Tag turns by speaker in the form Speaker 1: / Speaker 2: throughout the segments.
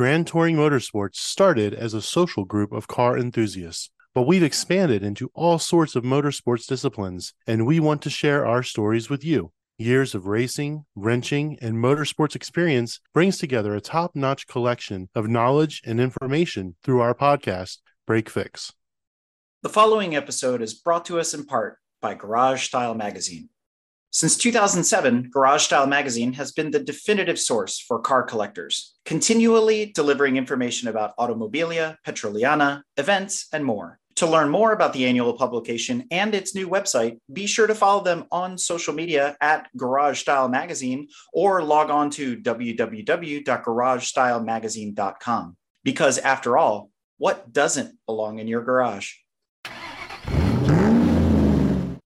Speaker 1: Grand Touring Motorsports started as a social group of car enthusiasts, but we've expanded into all sorts of motorsports disciplines, and we want to share our stories with you. Years of racing, wrenching, and motorsports experience brings together a top notch collection of knowledge and information through our podcast, Break Fix.
Speaker 2: The following episode is brought to us in part by Garage Style Magazine. Since 2007, Garage Style Magazine has been the definitive source for car collectors, continually delivering information about automobilia, petroliana, events, and more. To learn more about the annual publication and its new website, be sure to follow them on social media at Garage Style Magazine or log on to www.garagestylemagazine.com. Because after all, what doesn't belong in your garage?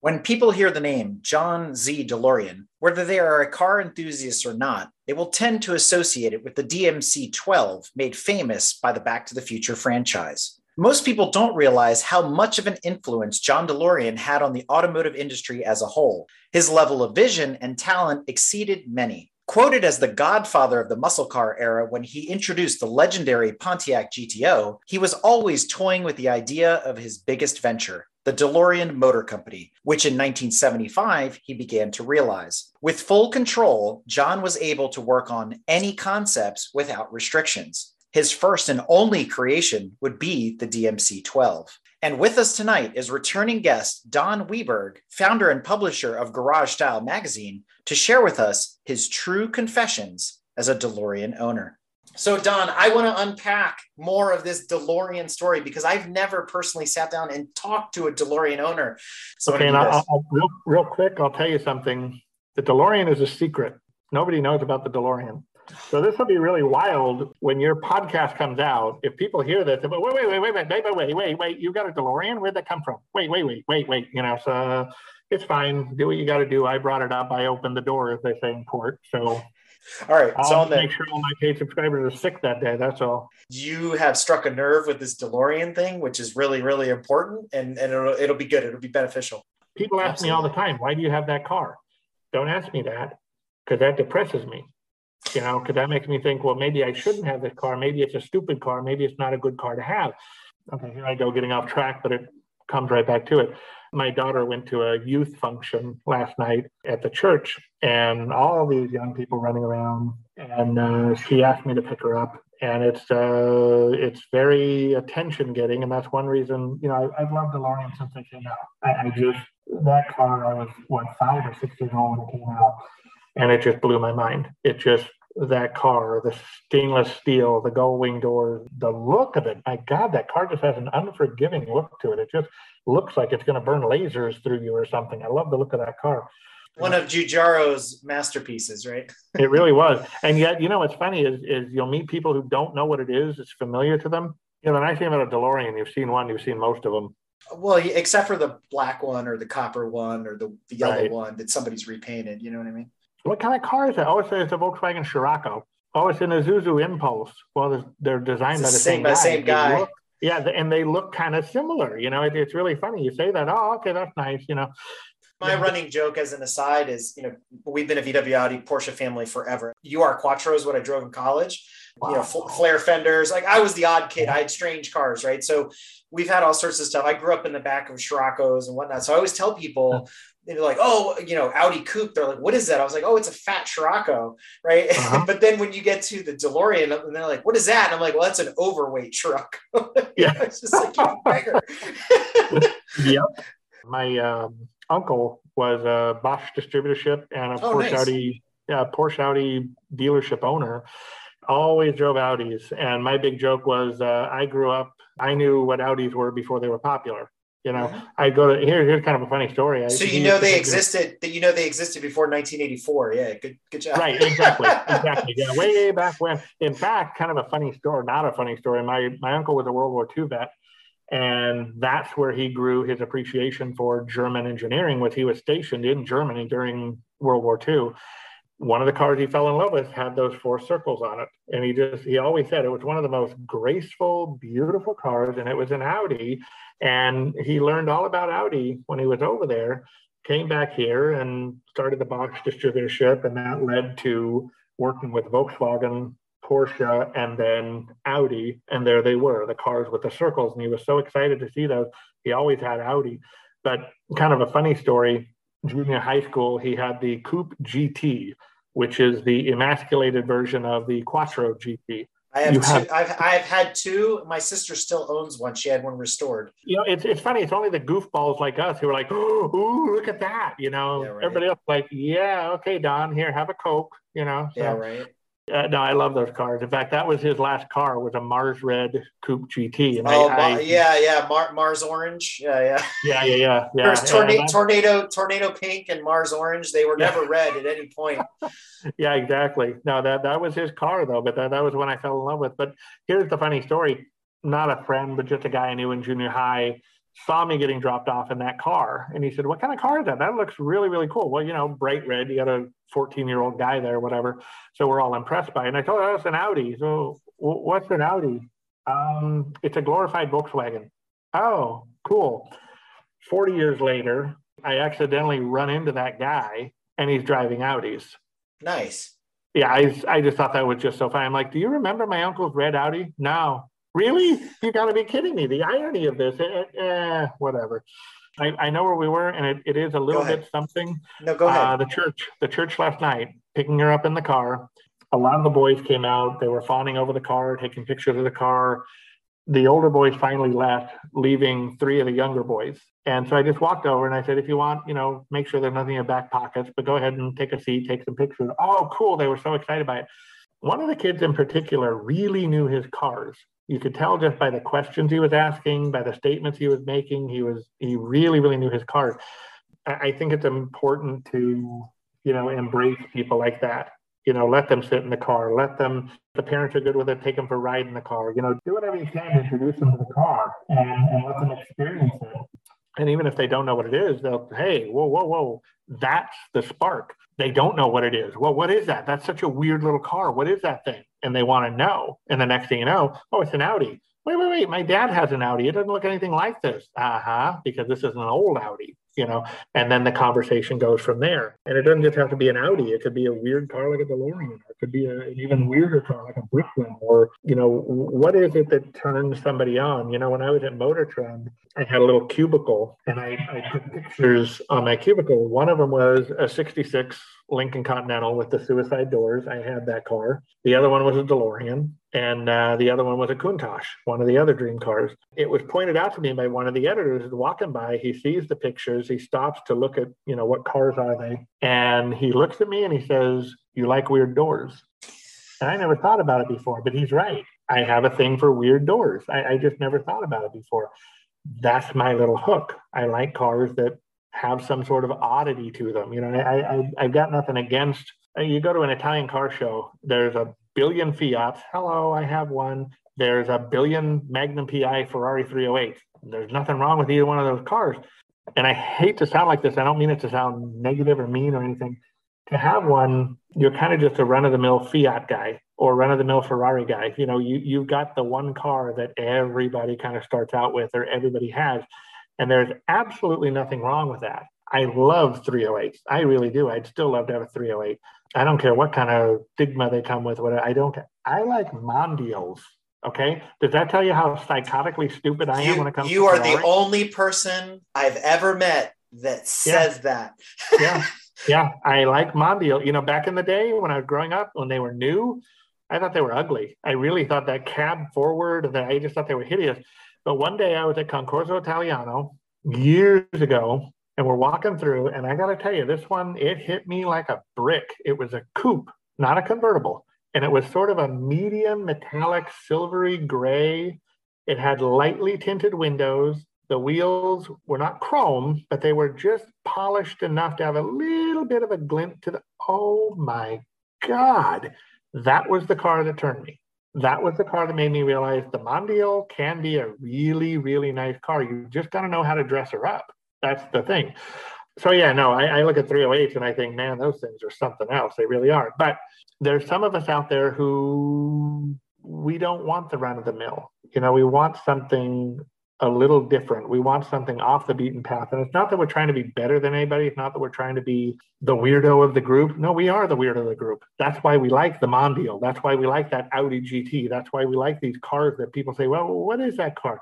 Speaker 2: When people hear the name John Z. DeLorean, whether they are a car enthusiast or not, they will tend to associate it with the DMC 12 made famous by the Back to the Future franchise. Most people don't realize how much of an influence John DeLorean had on the automotive industry as a whole. His level of vision and talent exceeded many. Quoted as the godfather of the muscle car era when he introduced the legendary Pontiac GTO, he was always toying with the idea of his biggest venture, the DeLorean Motor Company, which in 1975 he began to realize. With full control, John was able to work on any concepts without restrictions. His first and only creation would be the DMC 12. And with us tonight is returning guest Don Weberg, founder and publisher of Garage Style magazine, to share with us his true confessions as a DeLorean owner. So, Don, I want to unpack more of this DeLorean story because I've never personally sat down and talked to a DeLorean owner. So,
Speaker 3: okay, and I'll, I'll, real, real quick, I'll tell you something. The DeLorean is a secret. Nobody knows about the DeLorean. So this will be really wild when your podcast comes out. If people hear this, wait, wait, wait, wait, wait, wait, wait, wait, wait, you got a DeLorean? Where'd that come from? Wait, wait, wait, wait, wait. You know, so it's fine. Do what you got to do. I brought it up. I opened the door, as they say in court. So
Speaker 2: all right.
Speaker 3: I'll so make sure all my paid subscribers are sick that day. That's all.
Speaker 2: You have struck a nerve with this DeLorean thing, which is really, really important, and and it'll, it'll be good. It'll be beneficial.
Speaker 3: People ask Absolutely. me all the time, "Why do you have that car?" Don't ask me that, because that depresses me. You know, because that makes me think, well, maybe I shouldn't have this car. Maybe it's a stupid car. Maybe it's not a good car to have. Okay, here I go getting off track, but it comes right back to it. My daughter went to a youth function last night at the church and all these young people running around and uh, she asked me to pick her up and it's uh, it's very attention getting and that's one reason you know I, have loved DeLorean since they came out. I, I, just that car I was what five or six years old when it came out and it just blew my mind. It just that car, the stainless steel, the gull wing doors, the look of it. My God, that car just has an unforgiving look to it. It just looks like it's going to burn lasers through you or something. I love the look of that car.
Speaker 2: One of Giugiaro's masterpieces, right?
Speaker 3: it really was. And yet, you know, what's funny is, is you'll meet people who don't know what it is. It's familiar to them. You know, the nice thing about a DeLorean, you've seen one, you've seen most of them.
Speaker 2: Well, except for the black one or the copper one or the, the yellow right. one that somebody's repainted. You know what I mean?
Speaker 3: What kind of car is it? Oh, it's a, it's a Volkswagen Scirocco. Oh, it's an Isuzu Impulse. Well, they're designed by the same,
Speaker 2: guy. Same guy.
Speaker 3: Look, yeah, and they look kind of similar. You know, it, it's really funny. You say that. Oh, okay, that's nice. You know.
Speaker 2: My running joke, as an aside, is you know we've been a VW Audi Porsche family forever. UR Quattro is what I drove in college. Wow. You know, flare fenders. Like I was the odd kid. I had strange cars, right? So we've had all sorts of stuff. I grew up in the back of Scirocco's and whatnot. So I always tell people they're like, oh, you know, Audi coupe. They're like, what is that? I was like, oh, it's a fat Scirocco, right? Uh-huh. but then when you get to the DeLorean, and they're like, what is that? And I'm like, well, that's an overweight truck.
Speaker 3: yeah, it's just like bigger. yep. My um, uncle was a Bosch distributorship and a oh, Porsche nice. Audi, yeah, Porsche Audi dealership owner. Always drove Audis, and my big joke was uh, I grew up. I knew what Audis were before they were popular. You know. I go to here. Here's kind of a funny story. I,
Speaker 2: so you know they existed. That you know they existed before 1984. Yeah, good, good job.
Speaker 3: Right, exactly, exactly. Yeah, way back when. In fact, kind of a funny story. Not a funny story. My my uncle was a World War II vet, and that's where he grew his appreciation for German engineering. Was he was stationed in Germany during World War II, one of the cars he fell in love with had those four circles on it. And he just, he always said it was one of the most graceful, beautiful cars. And it was an Audi. And he learned all about Audi when he was over there, came back here and started the Bosch distributorship. And that led to working with Volkswagen Porsche, and then Audi. And there they were, the cars with the circles. And he was so excited to see those. He always had Audi. But kind of a funny story junior high school, he had the Coupe GT, which is the emasculated version of the Quattro GT.
Speaker 4: I have, two, have I've, I've had two. My sister still owns one. She had one restored.
Speaker 3: You know, it's, it's funny. It's only the goofballs like us who are like, "Ooh, look at that!" You know, yeah, right. everybody else like, "Yeah, okay, Don, here, have a coke." You know.
Speaker 4: So, yeah, right.
Speaker 3: Uh, no, I love those cars. In fact, that was his last car was a Mars Red Coupe GT.
Speaker 4: And oh, I, I, yeah, yeah, Mar- Mars Orange. Yeah, yeah.
Speaker 3: Yeah, yeah, yeah. yeah.
Speaker 4: There's tornado, tornado, tornado pink and Mars Orange. They were never red at any point.
Speaker 3: yeah, exactly. No, that that was his car though, but that, that was when I fell in love with. But here's the funny story. Not a friend, but just a guy I knew in junior high saw me getting dropped off in that car. And he said, What kind of car is that? That looks really, really cool. Well, you know, bright red, you got a 14 year old guy there, whatever. So we're all impressed by it. And I told him, That's an Audi. So what's an Audi? Um, it's a glorified Volkswagen. Oh, cool. 40 years later, I accidentally run into that guy and he's driving Audis.
Speaker 4: Nice.
Speaker 3: Yeah, I, I just thought that was just so funny. I'm like, do you remember my uncle's red Audi? No. Really? You got to be kidding me. The irony of this, eh, eh, eh whatever. I, I, know where we were, and it, it is a little bit something.
Speaker 4: No, go ahead. Uh,
Speaker 3: the church, the church last night, picking her up in the car. A lot of the boys came out. They were fawning over the car, taking pictures of the car. The older boys finally left, leaving three of the younger boys. And so I just walked over and I said, if you want, you know, make sure there's nothing in your back pockets, but go ahead and take a seat, take some pictures. Oh, cool. They were so excited by it. One of the kids in particular really knew his cars you could tell just by the questions he was asking, by the statements he was making, he was he really, really knew his cars. I, I think it's important to, you know, embrace people like that. You know, let them sit in the car, let them the parents are good with it, take them for a ride in the car, you know, do whatever you can to introduce them to the car and, and let them experience it. And even if they don't know what it is, they'll, hey, whoa, whoa, whoa, that's the spark. They don't know what it is. Well, what is that? That's such a weird little car. What is that thing? And they want to know. And the next thing you know, oh, it's an Audi. Wait, wait, wait. My dad has an Audi. It doesn't look anything like this. Uh huh. Because this is an old Audi you know, and then the conversation goes from there. And it doesn't just have to be an Audi. It could be a weird car like a DeLorean, or could be a, an even weirder car like a Bricklin, or, you know, what is it that turns somebody on? You know, when I was at Motor Trend, I had a little cubicle and I, I took pictures on my cubicle. One of them was a 66 Lincoln Continental with the suicide doors. I had that car. The other one was a DeLorean, and uh, the other one was a Countach, one of the other dream cars. It was pointed out to me by one of the editors walking by. He sees the pictures. He stops to look at, you know, what cars are they, and he looks at me and he says, "You like weird doors." And I never thought about it before, but he's right. I have a thing for weird doors. I, I just never thought about it before. That's my little hook. I like cars that have some sort of oddity to them. You know, I, I I've got nothing against. Uh, you go to an Italian car show. There's a billion Fiat. Hello, I have one. There's a billion Magnum PI Ferrari 308. There's nothing wrong with either one of those cars. And I hate to sound like this. I don't mean it to sound negative or mean or anything. To have one, you're kind of just a run of the mill Fiat guy or run of the mill Ferrari guy. You know, you, you've got the one car that everybody kind of starts out with or everybody has. And there's absolutely nothing wrong with that. I love 308s. I really do. I'd still love to have a 308. I don't care what kind of stigma they come with. What I don't. Care. I like Mondials. Okay. Does that tell you how psychotically stupid I
Speaker 4: you,
Speaker 3: am when it comes?
Speaker 4: You are Ferrari? the only person I've ever met that says yeah. that.
Speaker 3: yeah. Yeah. I like Mondial. You know, back in the day when I was growing up, when they were new, I thought they were ugly. I really thought that cab forward that I just thought they were hideous. But one day I was at Concorso Italiano years ago, and we're walking through, and I got to tell you, this one it hit me like a brick. It was a coupe, not a convertible, and it was sort of a medium metallic silvery gray. It had lightly tinted windows. The wheels were not chrome, but they were just polished enough to have a little bit of a glint to the. Oh my God, that was the car that turned me that was the car that made me realize the Mondial can be a really, really nice car. You just got to know how to dress her up. That's the thing. So yeah, no, I, I look at 308s and I think, man, those things are something else. They really are. But there's some of us out there who we don't want the run of the mill. You know, we want something a little different. We want something off the beaten path. And it's not that we're trying to be better than anybody. It's not that we're trying to be the weirdo of the group. No, we are the weirdo of the group. That's why we like the Mondial. That's why we like that Audi GT. That's why we like these cars that people say, well, what is that car?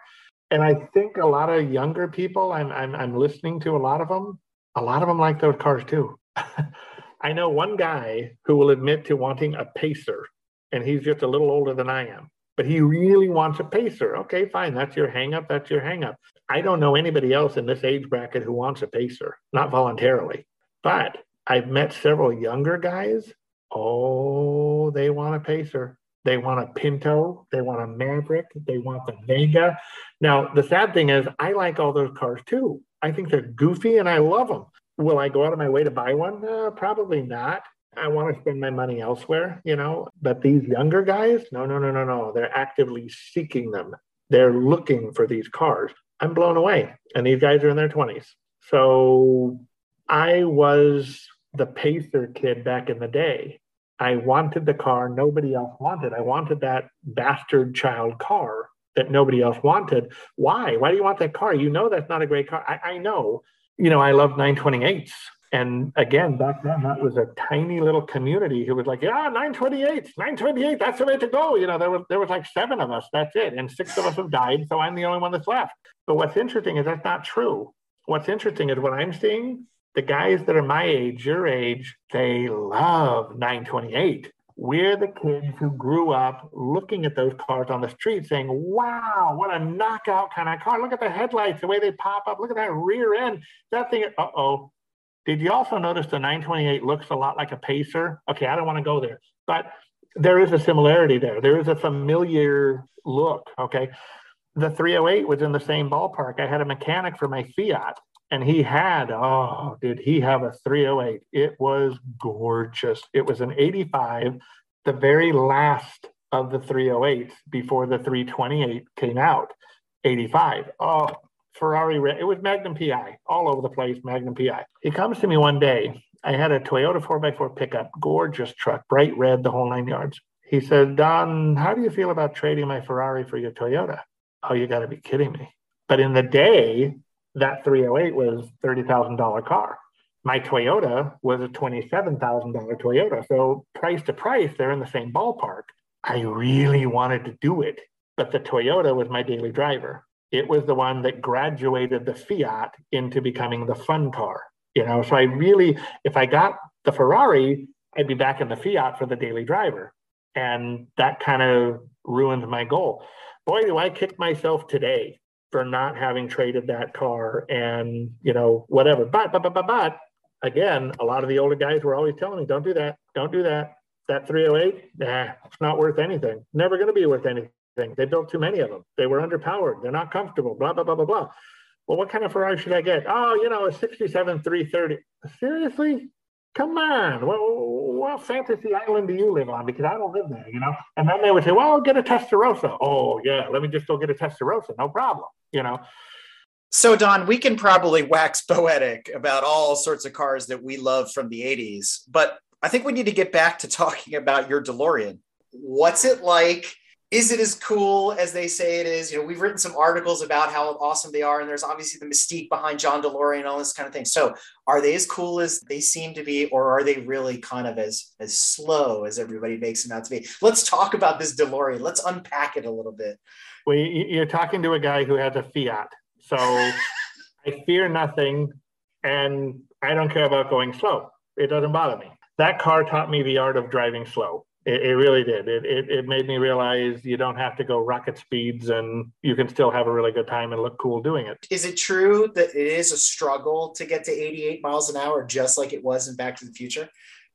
Speaker 3: And I think a lot of younger people, I'm, I'm, I'm listening to a lot of them, a lot of them like those cars too. I know one guy who will admit to wanting a pacer, and he's just a little older than I am but he really wants a pacer. Okay, fine. That's your hangup. That's your hangup. I don't know anybody else in this age bracket who wants a pacer, not voluntarily. But I've met several younger guys. Oh, they want a pacer. They want a Pinto. They want a Maverick. They want the Vega. Now, the sad thing is, I like all those cars too. I think they're goofy and I love them. Will I go out of my way to buy one? Uh, probably not. I want to spend my money elsewhere, you know. But these younger guys, no, no, no, no, no. They're actively seeking them. They're looking for these cars. I'm blown away. And these guys are in their 20s. So I was the pacer kid back in the day. I wanted the car nobody else wanted. I wanted that bastard child car that nobody else wanted. Why? Why do you want that car? You know that's not a great car. I, I know. You know, I love 928s. And again, back then, that was a tiny little community who was like, yeah, 928, 928, that's the way to go. You know, there was, there was like seven of us, that's it. And six of us have died, so I'm the only one that's left. But what's interesting is that's not true. What's interesting is what I'm seeing, the guys that are my age, your age, they love 928. We're the kids who grew up looking at those cars on the street saying, wow, what a knockout kind of car. Look at the headlights, the way they pop up. Look at that rear end. That thing, uh oh, did you also notice the 928 looks a lot like a pacer? Okay, I don't want to go there, but there is a similarity there. There is a familiar look. Okay. The 308 was in the same ballpark. I had a mechanic for my Fiat and he had, oh, did he have a 308? It was gorgeous. It was an 85, the very last of the 308s before the 328 came out, 85. Oh, Ferrari, it was Magnum PI, all over the place, Magnum PI. He comes to me one day. I had a Toyota 4x4 pickup, gorgeous truck, bright red, the whole nine yards. He said, Don, how do you feel about trading my Ferrari for your Toyota? Oh, you got to be kidding me. But in the day, that 308 was $30,000 car. My Toyota was a $27,000 Toyota. So price to price, they're in the same ballpark. I really wanted to do it, but the Toyota was my daily driver it was the one that graduated the Fiat into becoming the fun car. You know, so I really, if I got the Ferrari, I'd be back in the Fiat for the daily driver. And that kind of ruined my goal. Boy, do I kick myself today for not having traded that car and, you know, whatever. But, but, but, but, but, again, a lot of the older guys were always telling me, don't do that. Don't do that. That 308, nah, it's not worth anything. Never going to be worth anything thing. They built too many of them. They were underpowered. They're not comfortable. Blah blah blah blah blah. Well, what kind of Ferrari should I get? Oh, you know, a 67 330. Seriously? Come on. Well, what fantasy island do you live on? Because I don't live there, you know? And then they would say, well, get a Testarossa. Oh, yeah, let me just go get a Testarossa. No problem, you know?
Speaker 4: So, Don, we can probably wax poetic about all sorts of cars that we love from the 80s, but I think we need to get back to talking about your DeLorean. What's it like is it as cool as they say it is? You know, we've written some articles about how awesome they are, and there's obviously the mystique behind John DeLorean and all this kind of thing. So, are they as cool as they seem to be, or are they really kind of as as slow as everybody makes them out to be? Let's talk about this DeLorean. Let's unpack it a little bit.
Speaker 3: Well, you're talking to a guy who has a Fiat, so I fear nothing, and I don't care about going slow. It doesn't bother me. That car taught me the art of driving slow it, it really did. It, it, it made me realize you don't have to go rocket speeds and you can still have a really good time and look cool doing it.
Speaker 4: Is it true that it is a struggle to get to 88 miles an hour just like it was in Back to the Future?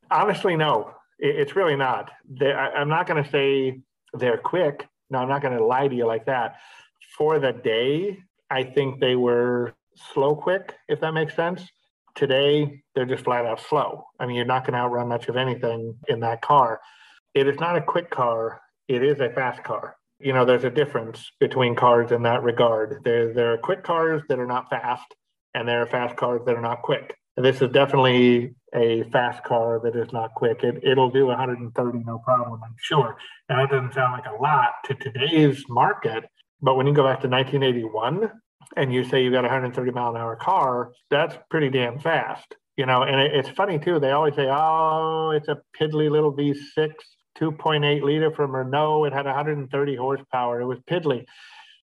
Speaker 3: Honestly, no, it, it's really not. They, I, I'm not going to say they're quick. No, I'm not going to lie to you like that. For the day, I think they were slow quick, if that makes sense. Today, they're just flat out slow. I mean, you're not going to outrun much of anything in that car it is not a quick car, it is a fast car. You know, there's a difference between cars in that regard. There, there are quick cars that are not fast, and there are fast cars that are not quick. This is definitely a fast car that is not quick. It, it'll do 130 no problem, I'm sure. And that doesn't sound like a lot to today's market, But when you go back to 1981 and you say you've got a 130 mile an hour car, that's pretty damn fast. You know, and it, it's funny too. They always say, "Oh, it's a piddly little V6, 2.8 liter from Renault. It had 130 horsepower. It was piddly."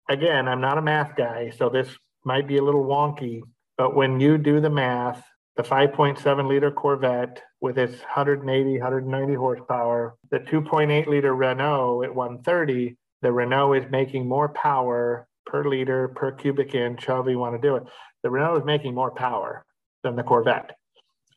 Speaker 3: Again, I'm not a math guy, so this might be a little wonky. But when you do the math, the 5.7 liter Corvette with its 180, 190 horsepower, the 2.8 liter Renault at 130, the Renault is making more power per liter, per cubic inch, however you want to do it. The Renault is making more power than the Corvette.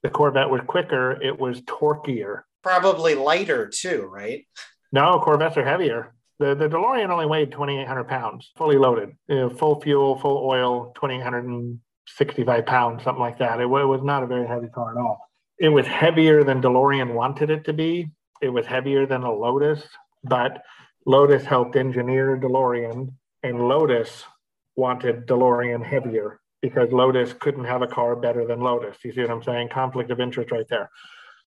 Speaker 3: The Corvette was quicker, it was torquier.
Speaker 4: Probably lighter too, right?
Speaker 3: No, Corvettes are heavier. The, the DeLorean only weighed 2,800 pounds, fully loaded, you know, full fuel, full oil, 2,865 pounds, something like that. It, it was not a very heavy car at all. It was heavier than DeLorean wanted it to be. It was heavier than a Lotus, but Lotus helped engineer DeLorean, and Lotus wanted DeLorean heavier because Lotus couldn't have a car better than Lotus. You see what I'm saying? Conflict of interest right there.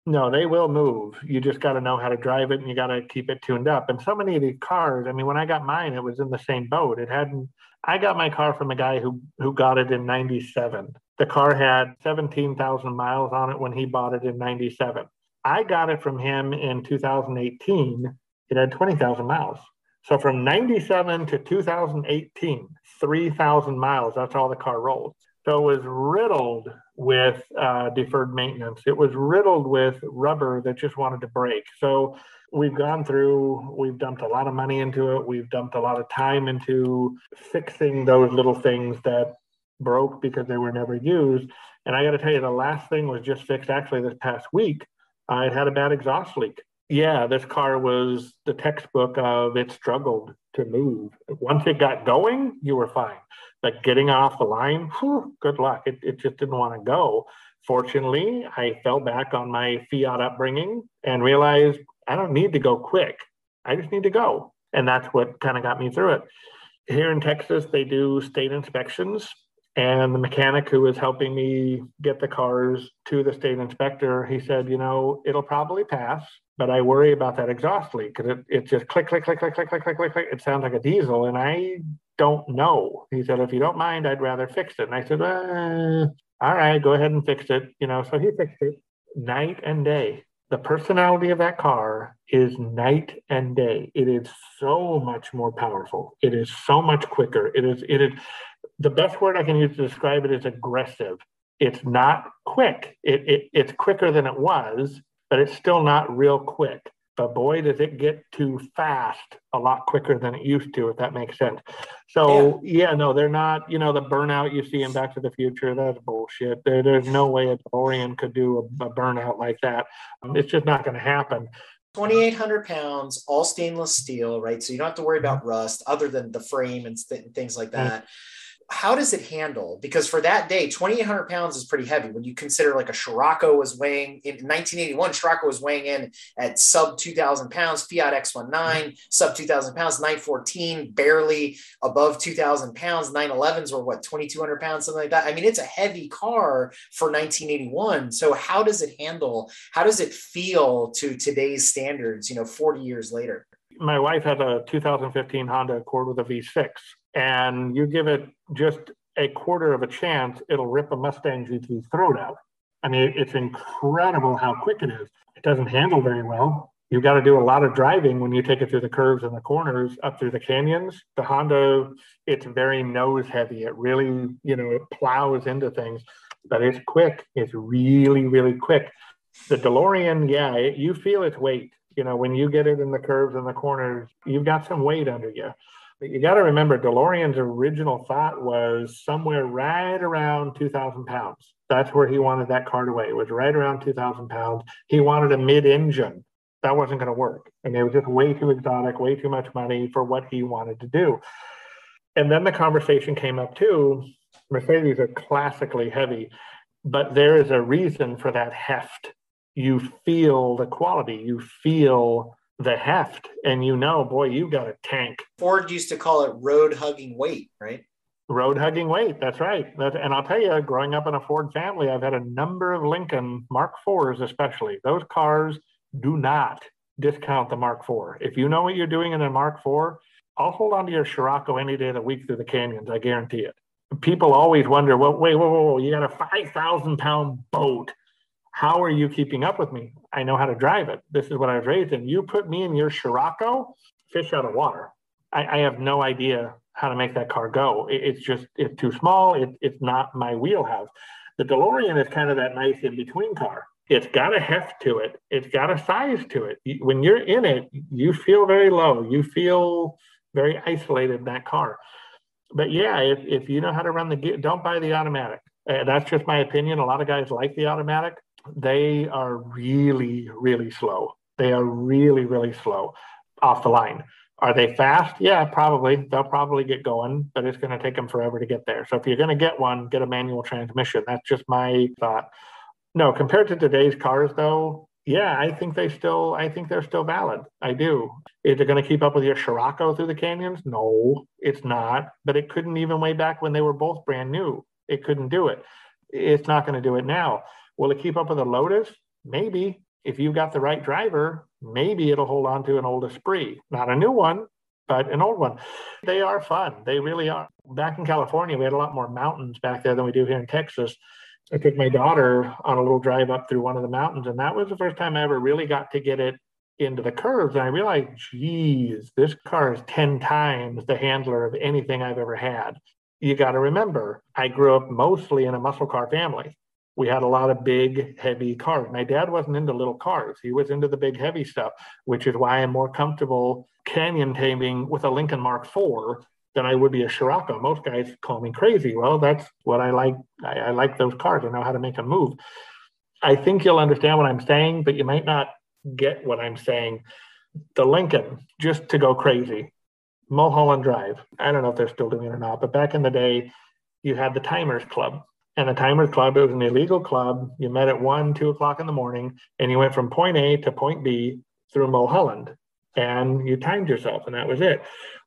Speaker 3: No, they will move. You just got to know how to drive it and you got to keep it tuned up. And so many of these cars, I mean, when I got mine, it was in the same boat. It hadn't, I got my car from a guy who, who got it in 97. The car had 17,000 miles on it when he bought it in 97. I got it from him in 2018. It had 20,000 miles. So from 97 to 2018, 3,000 miles, that's all the car rolled. So it was riddled with uh, deferred maintenance. It was riddled with rubber that just wanted to break. So we've gone through, we've dumped a lot of money into it. We've dumped a lot of time into fixing those little things that broke because they were never used. And I got to tell you, the last thing was just fixed actually this past week. I had a bad exhaust leak. Yeah, this car was the textbook of it struggled to move. Once it got going, you were fine like getting off the line, whew, good luck. It, it just didn't want to go. Fortunately, I fell back on my Fiat upbringing and realized I don't need to go quick. I just need to go. And that's what kind of got me through it. Here in Texas, they do state inspections. And the mechanic who was helping me get the cars to the state inspector, he said, you know, it'll probably pass, but I worry about that exhaust leak because it, it just click, click, click, click, click, click, click, click, click. It sounds like a diesel. And I don't know. He said, if you don't mind, I'd rather fix it. And I said, uh, all right, go ahead and fix it. You know, so he fixed it night and day. The personality of that car is night and day. It is so much more powerful. It is so much quicker. It is, it is the best word I can use to describe it is aggressive. It's not quick. It, it, it's quicker than it was, but it's still not real quick but boy, does it get too fast a lot quicker than it used to, if that makes sense. So, yeah, yeah no, they're not, you know, the burnout you see in Back to the Future, that's bullshit. There, there's no way a DeLorean could do a, a burnout like that. It's just not going to happen.
Speaker 4: 2,800 pounds, all stainless steel, right? So you don't have to worry about rust other than the frame and th- things like that. Mm-hmm how does it handle? Because for that day, 2,800 pounds is pretty heavy. When you consider like a Scirocco was weighing in 1981, Scirocco was weighing in at sub 2,000 pounds, Fiat X19, sub 2,000 pounds, 914, barely above 2,000 pounds. 911s were what, 2,200 pounds, something like that. I mean, it's a heavy car for 1981. So how does it handle? How does it feel to today's standards, you know, 40 years later?
Speaker 3: My wife has a 2015 Honda Accord with a V6 and you give it just a quarter of a chance, it'll rip a Mustang GT's throat out. I mean, it's incredible how quick it is. It doesn't handle very well. You've got to do a lot of driving when you take it through the curves and the corners up through the canyons. The Honda, it's very nose heavy. It really, you know, it plows into things, but it's quick. It's really, really quick. The DeLorean, yeah, it, you feel its weight. You know, when you get it in the curves and the corners, you've got some weight under you. But you got to remember, DeLorean's original thought was somewhere right around 2,000 pounds. That's where he wanted that car to weigh. It was right around 2,000 pounds. He wanted a mid engine. That wasn't going to work. And it was just way too exotic, way too much money for what he wanted to do. And then the conversation came up too Mercedes are classically heavy, but there is a reason for that heft. You feel the quality, you feel the heft and you know boy you got a tank
Speaker 4: ford used to call it road hugging weight right
Speaker 3: road hugging weight that's right that, and i'll tell you growing up in a ford family i've had a number of lincoln mark iVs especially those cars do not discount the Mark IV. If you know what you're doing in a Mark IV, I'll hold on to your Scirocco any day of the week through the canyons. I guarantee it. People always wonder, well, wait, whoa, whoa, whoa, you got a 5,000 pound boat. How are you keeping up with me? I know how to drive it. This is what I was raised in. You put me in your Scirocco, fish out of water. I, I have no idea how to make that car go. It, it's just, it's too small. It, it's not my wheelhouse. The DeLorean is kind of that nice in between car it's got a heft to it. It's got a size to it. When you're in it, you feel very low. You feel very isolated in that car. But yeah, if, if you know how to run the don't buy the automatic. Uh, that's just my opinion. A lot of guys like the automatic. They are really, really slow. They are really, really slow off the line. Are they fast? Yeah, probably. They'll probably get going, but it's going to take them forever to get there. So if you're going to get one, get a manual transmission. That's just my thought. No, compared to today's cars, though, yeah, I think they still, I think they're still valid. I do. Is it going to keep up with your Scirocco through the canyons? No, it's not. But it couldn't even way back when they were both brand new. It couldn't do it. It's not going to do it now. Will it keep up with a Lotus? Maybe. If you've got the right driver, maybe it'll hold on to an old Esprit. Not a new one, but an old one. They are fun. They really are. Back in California, we had a lot more mountains back there than we do here in Texas. I took my daughter on a little drive up through one of the mountains, and that was the first time I ever really got to get it into the curves. And I realized, geez, this car is 10 times the handler of anything I've ever had. You got to remember, I grew up mostly in a muscle car family. We had a lot of big, heavy cars. My dad wasn't into little cars. He was into the big, heavy stuff, which is why I'm more comfortable canyon taming with a Lincoln Mark IV than I would be a Scirocco. Most guys call me crazy. Well, that's what I like. I, I like those cars. I know how to make them move. I think you'll understand what I'm saying, but you might not get what I'm saying. The Lincoln, just to go crazy, Mulholland Drive. I don't know if they're still doing it or not, but back in the day, you had the Timers Club. And the Timers Club, it was an illegal club. You met at one, two o'clock in the morning, and you went from point A to point B through Mulholland, and you timed yourself, and that was it.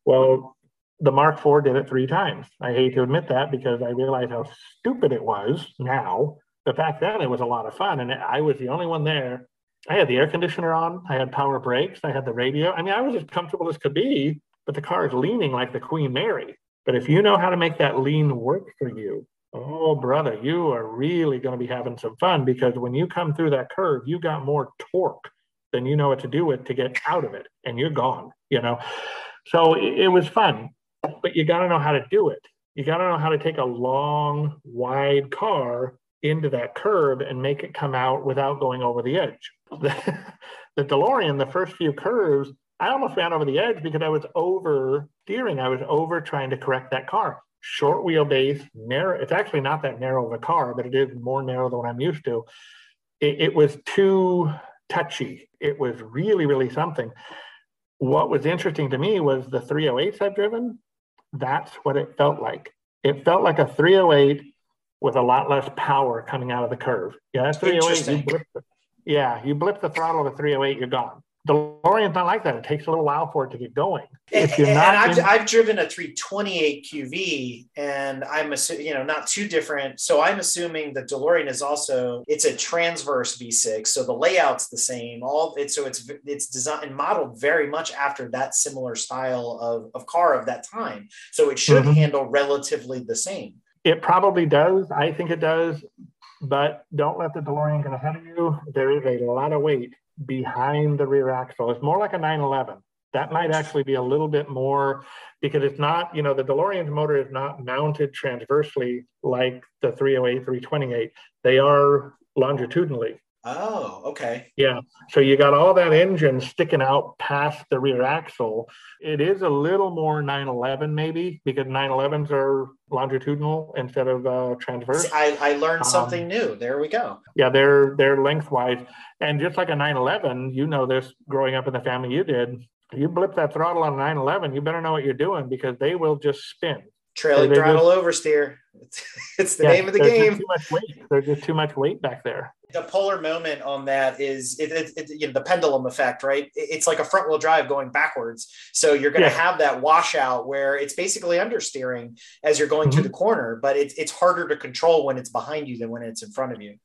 Speaker 3: Well, the Mark IV did it three times. I hate to admit that because I realize how stupid it was now. But back then it was a lot of fun. And I was the only one there. I had the air conditioner on, I had power brakes, I had the radio. I mean, I was as comfortable as could be, but the car is leaning like the Queen Mary. But if you know how to make that lean work for you, oh, brother, you are really going to be having some fun because when you come through that curve, you got more torque than you know what to do with to get out of it, and you're gone, you know? So it, was fun but you got to know how to do it. You got to know how to take a long, wide car into that curve and make it come out without going over the edge. The, the DeLorean, the first few curves, I almost ran over the edge because I was over steering. I was over trying to correct that car. Short wheelbase, narrow. It's actually not that narrow of a car, but it is more narrow than what I'm used to. It, it was too touchy. It was really, really something. What was interesting to me was the 308s I've driven that's what it felt like. It felt like a 308 with a lot less power coming out of the curve. Yeah, that's 308. You blip the, yeah, you blip the throttle of a 308, you're gone. DeLorean's not like that. It takes a little while for it to get going.
Speaker 4: If you're and, not, and I've, in- I've driven a 328 QV, and I'm assuming you know not too different. So I'm assuming the DeLorean is also it's a transverse V6, so the layout's the same. All it's so it's it's designed and modeled very much after that similar style of, of car of that time. So it should mm-hmm. handle relatively the same.
Speaker 3: It probably does. I think it does, but don't let the DeLorean get ahead of you. There is a lot of weight behind the rear axle. It's more like a 911. That might actually be a little bit more because it's not, you know, the DeLorean's motor is not mounted transversely like the 308, 328. They are longitudinally.
Speaker 4: Oh, okay.
Speaker 3: Yeah. So you got all that engine sticking out past the rear axle. It is a little more 911 maybe because 911s are longitudinal instead of uh, transverse.
Speaker 4: I, I learned um, something um, new. There we go.
Speaker 3: Yeah, they're they're lengthwise, and just like a 911, you know this growing up in the family you did. You blip that throttle on a 911, you better know what you're doing because they will just spin.
Speaker 4: Trailing throttle just, oversteer. It's, it's the yeah, name of the game.
Speaker 3: too much weight. There's just too much weight back there
Speaker 4: the polar moment on that is it, it, it, you know, the pendulum effect, right? It's like a front wheel drive going backwards. So you're going to yeah. have that washout where it's basically understeering as you're going mm-hmm. to the corner, but it's, it's harder to control when it's behind you than when it's in front of you.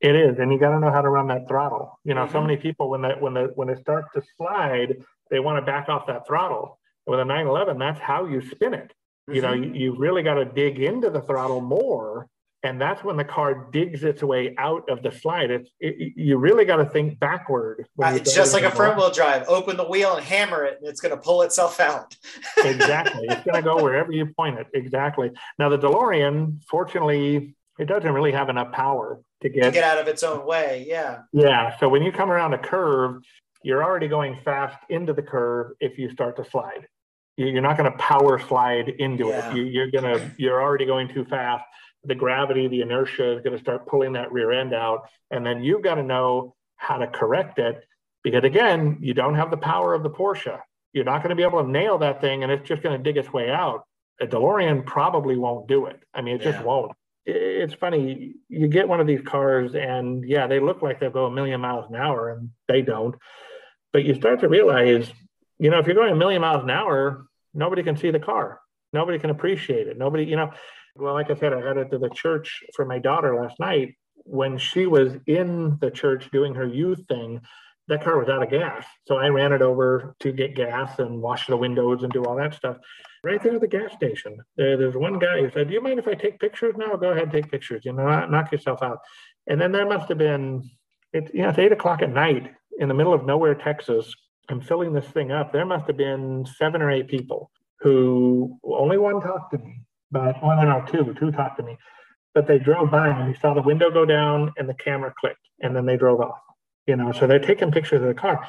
Speaker 3: It is, and you got to know how to run that throttle. You know,
Speaker 4: Mhm.
Speaker 3: so many people when that when the when it starts to slide, they want to back off that throttle. With a 911, that's how you spin it. You know, you, you really got to dig into the throttle more, and that's when the car digs its way out of the slide. It's it, you really got to think backward.
Speaker 4: Uh, it's just like a front wheel drive. Open the wheel and hammer it, and it's going to pull itself out.
Speaker 3: exactly. It's going to go wherever you point it. Exactly. Now the DeLorean, fortunately, it doesn't really have enough power to
Speaker 4: to
Speaker 3: get.
Speaker 4: get out of its own way. Yeah.
Speaker 3: Yeah. So when you come around a curve, you're already going fast into the curve if you start to slide. You- You're not going to power slide into
Speaker 4: Yeah.
Speaker 3: it. You, you're going to. You're already going too fast. The gravity, the inertia is going to start pulling that rear end out, and then you've got to know how to correct it because again, you don't have the power of the Porsche. You're not going to be able to nail that thing, and it's just going to dig its way out. A DeLorean probably won't do it. I mean, it just won't. It's funny. You get one of these cars, and yeah, they look like they'll go a million miles an hour, and they don't. But you start to realize, you know, if you're going a million miles an hour, nobody can see the car. Nobody can appreciate it. Nobody, you know. Well, like I said, I had it to the church for my daughter last night. When she was in the church doing her youth thing, that car was out of gas. So I ran it over to get gas and wash the windows and do all that stuff. Right there at the gas station, there, there's one guy who said, "Do you mind if I take pictures now? Go ahead, take pictures. You know, knock- yourself out." And then there must have been, it, you know, it's eight o'clock at night in the middle of nowhere, Texas. I'm filling this thing up. There must have been seven or eight people who only one talked to me, but no, no, two, two talked to me. But they drove by and we saw the window go down and the camera clicked, and then they drove off. You know, so they're taking pictures of the car.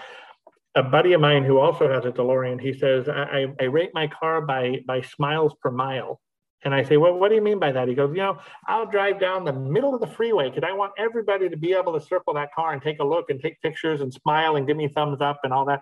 Speaker 3: A buddy of mine who also has a DeLorean, he says, I, I, I rate my car by by smiles per mile. And I say, well, what do you mean by that? He goes, you know, I'll drive down the middle of the freeway because I want everybody to be able to circle that car and take a look and take pictures and smile and give me thumbs up and all that.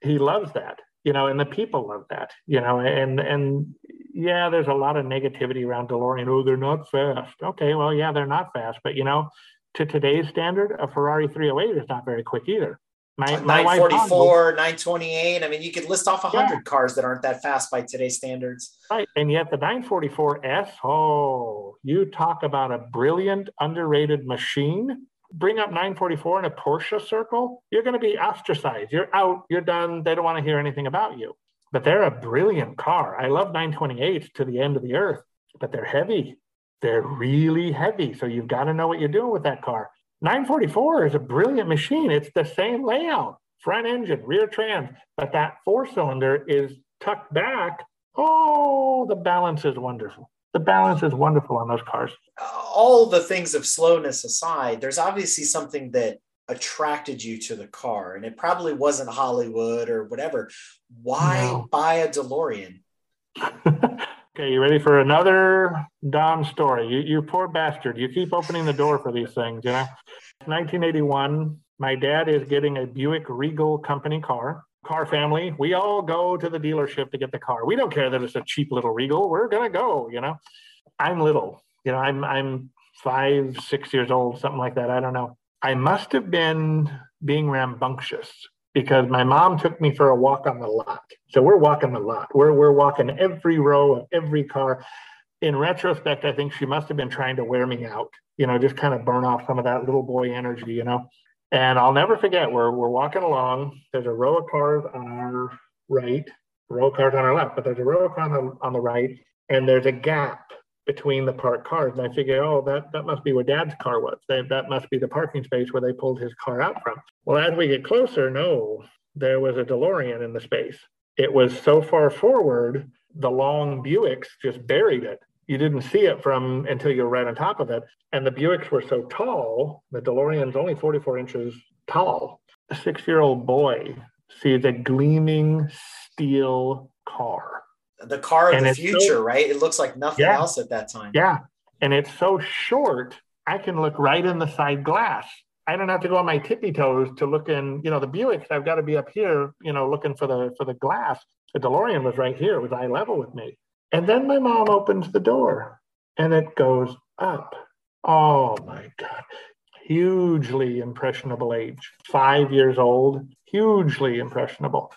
Speaker 3: He loves that, you know, and the people love that, you know, and and yeah, there's a lot of negativity around DeLorean. Oh, they're not fast. Okay, well, yeah, they're not fast, but you know, to today's standard, a Ferrari 308 is not very quick either. My, my
Speaker 4: 944, 928. I mean, you could list off 100 cars that aren't that fast by today's standards.
Speaker 3: Right. And yet the 944S, oh, you talk about a brilliant, underrated machine. Bring up 944 in a Porsche circle, you're going to be ostracized. You're out, you're done. They don't want to hear anything about you. But they're a brilliant car. I love 928 to the end of the earth, but they're heavy. They're really heavy. So you've got to know what you're doing with that car. 944 is a brilliant machine. It's the same layout, front engine, rear trans, but that four cylinder is tucked back. Oh, the balance is wonderful. The balance is wonderful on those cars.
Speaker 4: All the things of slowness aside, there's obviously something that attracted you to the car, and it probably wasn't Hollywood or whatever. Why
Speaker 3: No.
Speaker 4: buy a DeLorean?
Speaker 3: okay, you ready for another Don story? You, you poor bastard. You keep opening the door for these things, you know? 1981, my dad is getting a Buick Regal company car. Car family, we all go to the dealership to get the car. We don't care that it's a cheap little Regal. We're gonna go, you know. I'm little, you know. I'm I'm five, six years old, something like that. I don't know. I must have been being rambunctious because my mom took me for a walk on the lot. So we're walking the lot. We're we're walking every row of every car. In retrospect, I think she must have been trying to wear me out, you know, just kind of burn off some of that little boy energy, you know. And I'll never forget, we're we're walking along. There's a row of cars on our right, row of cars on our left, but there's a row of cars on, on the right, and there's a gap between the parked cars. And I figure, oh, that, that must be where dad's car was. That, that must be the parking space where they pulled his car out from. Well, as we get closer, no, there was a DeLorean in the space. It was so far forward, the long Buicks just buried it. You didn't see it from until you were right on top of it. And the Buicks were so tall, the DeLorean's only 44 inches tall. A six year old boy sees a gleaming steel car.
Speaker 4: The car of
Speaker 3: And
Speaker 4: the
Speaker 3: it's so-
Speaker 4: future, right? It looks like nothing
Speaker 3: Yeah.
Speaker 4: else at that time.
Speaker 3: Yeah. And it's so short, I can look right in the side glass. I don't have to go on my tippy toes to look in, you know, the Buicks, I've got to be up here, you know, looking for the for the glass. The DeLorean was right here, it was eye level with me. And then my mom opens the door and it goes up. Oh my God. Hugely impressionable age. Five years old, hugely impressionable.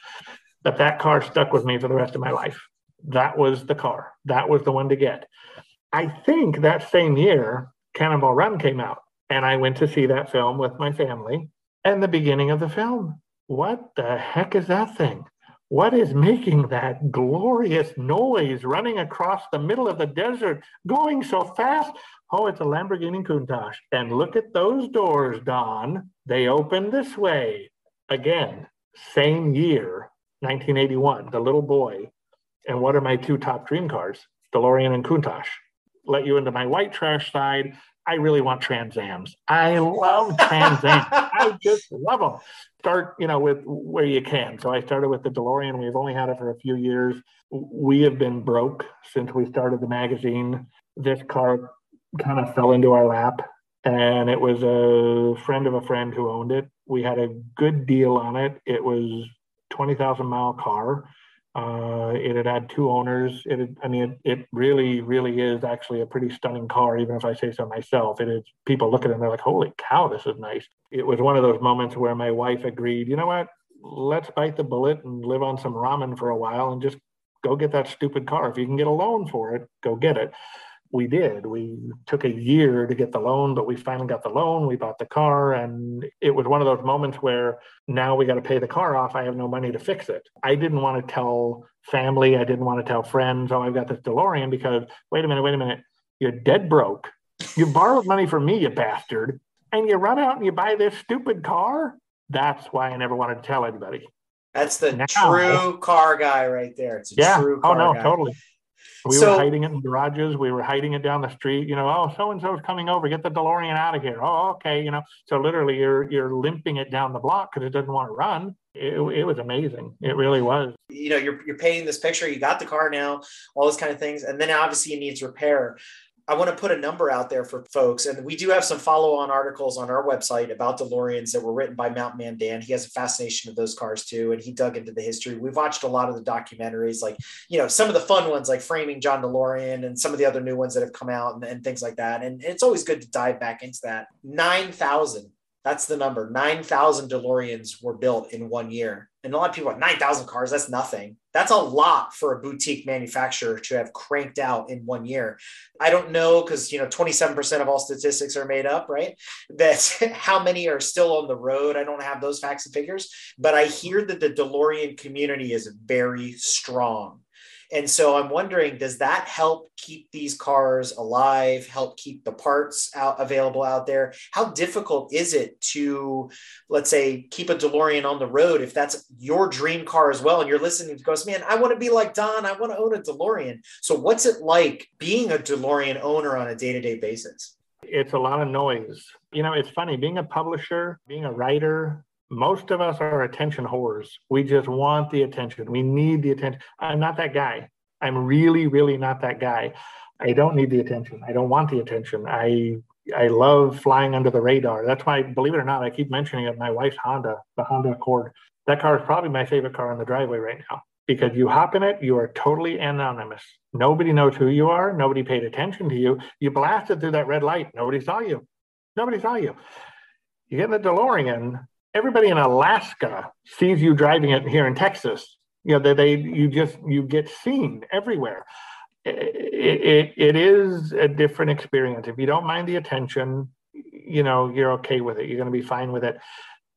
Speaker 3: But that car stuck with me for the rest of my life. That was the car. That was the one to get. I think that same year, Cannonball Run came out. And I went to see that film with my family. And the beginning of the film, what the heck is that thing? What is making that glorious noise running across the middle of the desert, going so fast? Oh, it's a Lamborghini Countach. And look at those doors, Don. They open this way. Again, same year, 1981, the little boy. And what are my two top dream cars? DeLorean and Countach. Let you into my white trash side. I really want Trans Ams. I love Trans Ams. I just love them. Start, you know, with where you can. So I started with the DeLorean. We've only had it for a few years. We have been broke since we started the magazine. This car kind of fell into our lap, and it was a friend of a friend who owned it. We had a good deal on it. It was 20,000 mile car. Uh, it had had two owners. It, had, I mean, it, it, really, really is actually a pretty stunning car, even if I say so myself. It is. People look at it and they're like, "Holy cow, this is nice." It was one of those moments where my wife agreed. You know what? Let's bite the bullet and live on some ramen for a while and just go get that stupid car. If you can get a loan for it, go get it we did. We took a year to get the loan, but we finally got the loan. We bought the car, and it was one of those moments where now we got to pay the car off. I have no money to fix it. I didn't want to tell family, I didn't want to tell friends, oh, I've got this DeLorean because wait a minute, wait a minute, you're dead broke. You borrowed money from me, you bastard, and you run out and you buy this stupid car. That's why I never wanted to tell anybody.
Speaker 4: That's the now, true car guy right there. It's a yeah. true oh,
Speaker 3: car guy.
Speaker 4: Oh
Speaker 3: no,
Speaker 4: guy.
Speaker 3: totally. We so, were hiding it in garages. We were hiding it down the street. You know, oh, so and so's coming over. Get the DeLorean out of here. Oh, okay. You know, so literally you're you're limping it down the block because it doesn't want to run. It, it was amazing. It really was.
Speaker 4: You know, you're you're painting this picture. You got the car now, all those kind of things, and then obviously it needs repair. I want to put a number out there for folks. And we do have some follow on articles on our website about DeLoreans that were written by Mountain Man Dan. He has a fascination of those cars too. And he dug into the history. We've watched a lot of the documentaries, like, you know, some of the fun ones like Framing John DeLorean and some of the other new ones that have come out and, and things like that. And it's always good to dive back into that. 9,000 that's the number. 9,000 DeLoreans were built in one year. And a lot of people are 9,000 cars, that's nothing. That's a lot for a boutique manufacturer to have cranked out in one year. I don't know because, you know, 27% of all statistics are made up, right? That's how many are still on the road. I don't have those facts and figures, but I hear that the DeLorean community is very strong and so I'm wondering, does that help keep these cars alive, help keep the parts out available out there? How difficult is it to, let's say, keep a DeLorean on the road if that's your dream car as well? And you're listening to goes, man, I want to be like Don, I want to own a DeLorean. So what's it like being a DeLorean owner on a day-to-day basis?
Speaker 3: It's a lot of noise. You know, it's funny being a publisher, being a writer, most of us are attention whores. We just want the attention. We need the attention. I'm not that guy. I'm really, really not that guy. I don't need the attention. I don't want the attention. I I love flying under the radar. That's why, believe it or not, I keep mentioning it. My wife's Honda, the Honda Accord. That car is probably my favorite car in the driveway right now because you hop in it, you are totally anonymous. Nobody knows who you are. Nobody paid attention to you. You blasted through that red light. Nobody saw you. Nobody saw you. You get in the DeLorean, everybody in Alaska sees you driving it here in Texas. You know, they, they you just you get seen everywhere. It, it, it is a different experience. If you don't mind the attention, you know, you're okay with it. You're going to be fine with it.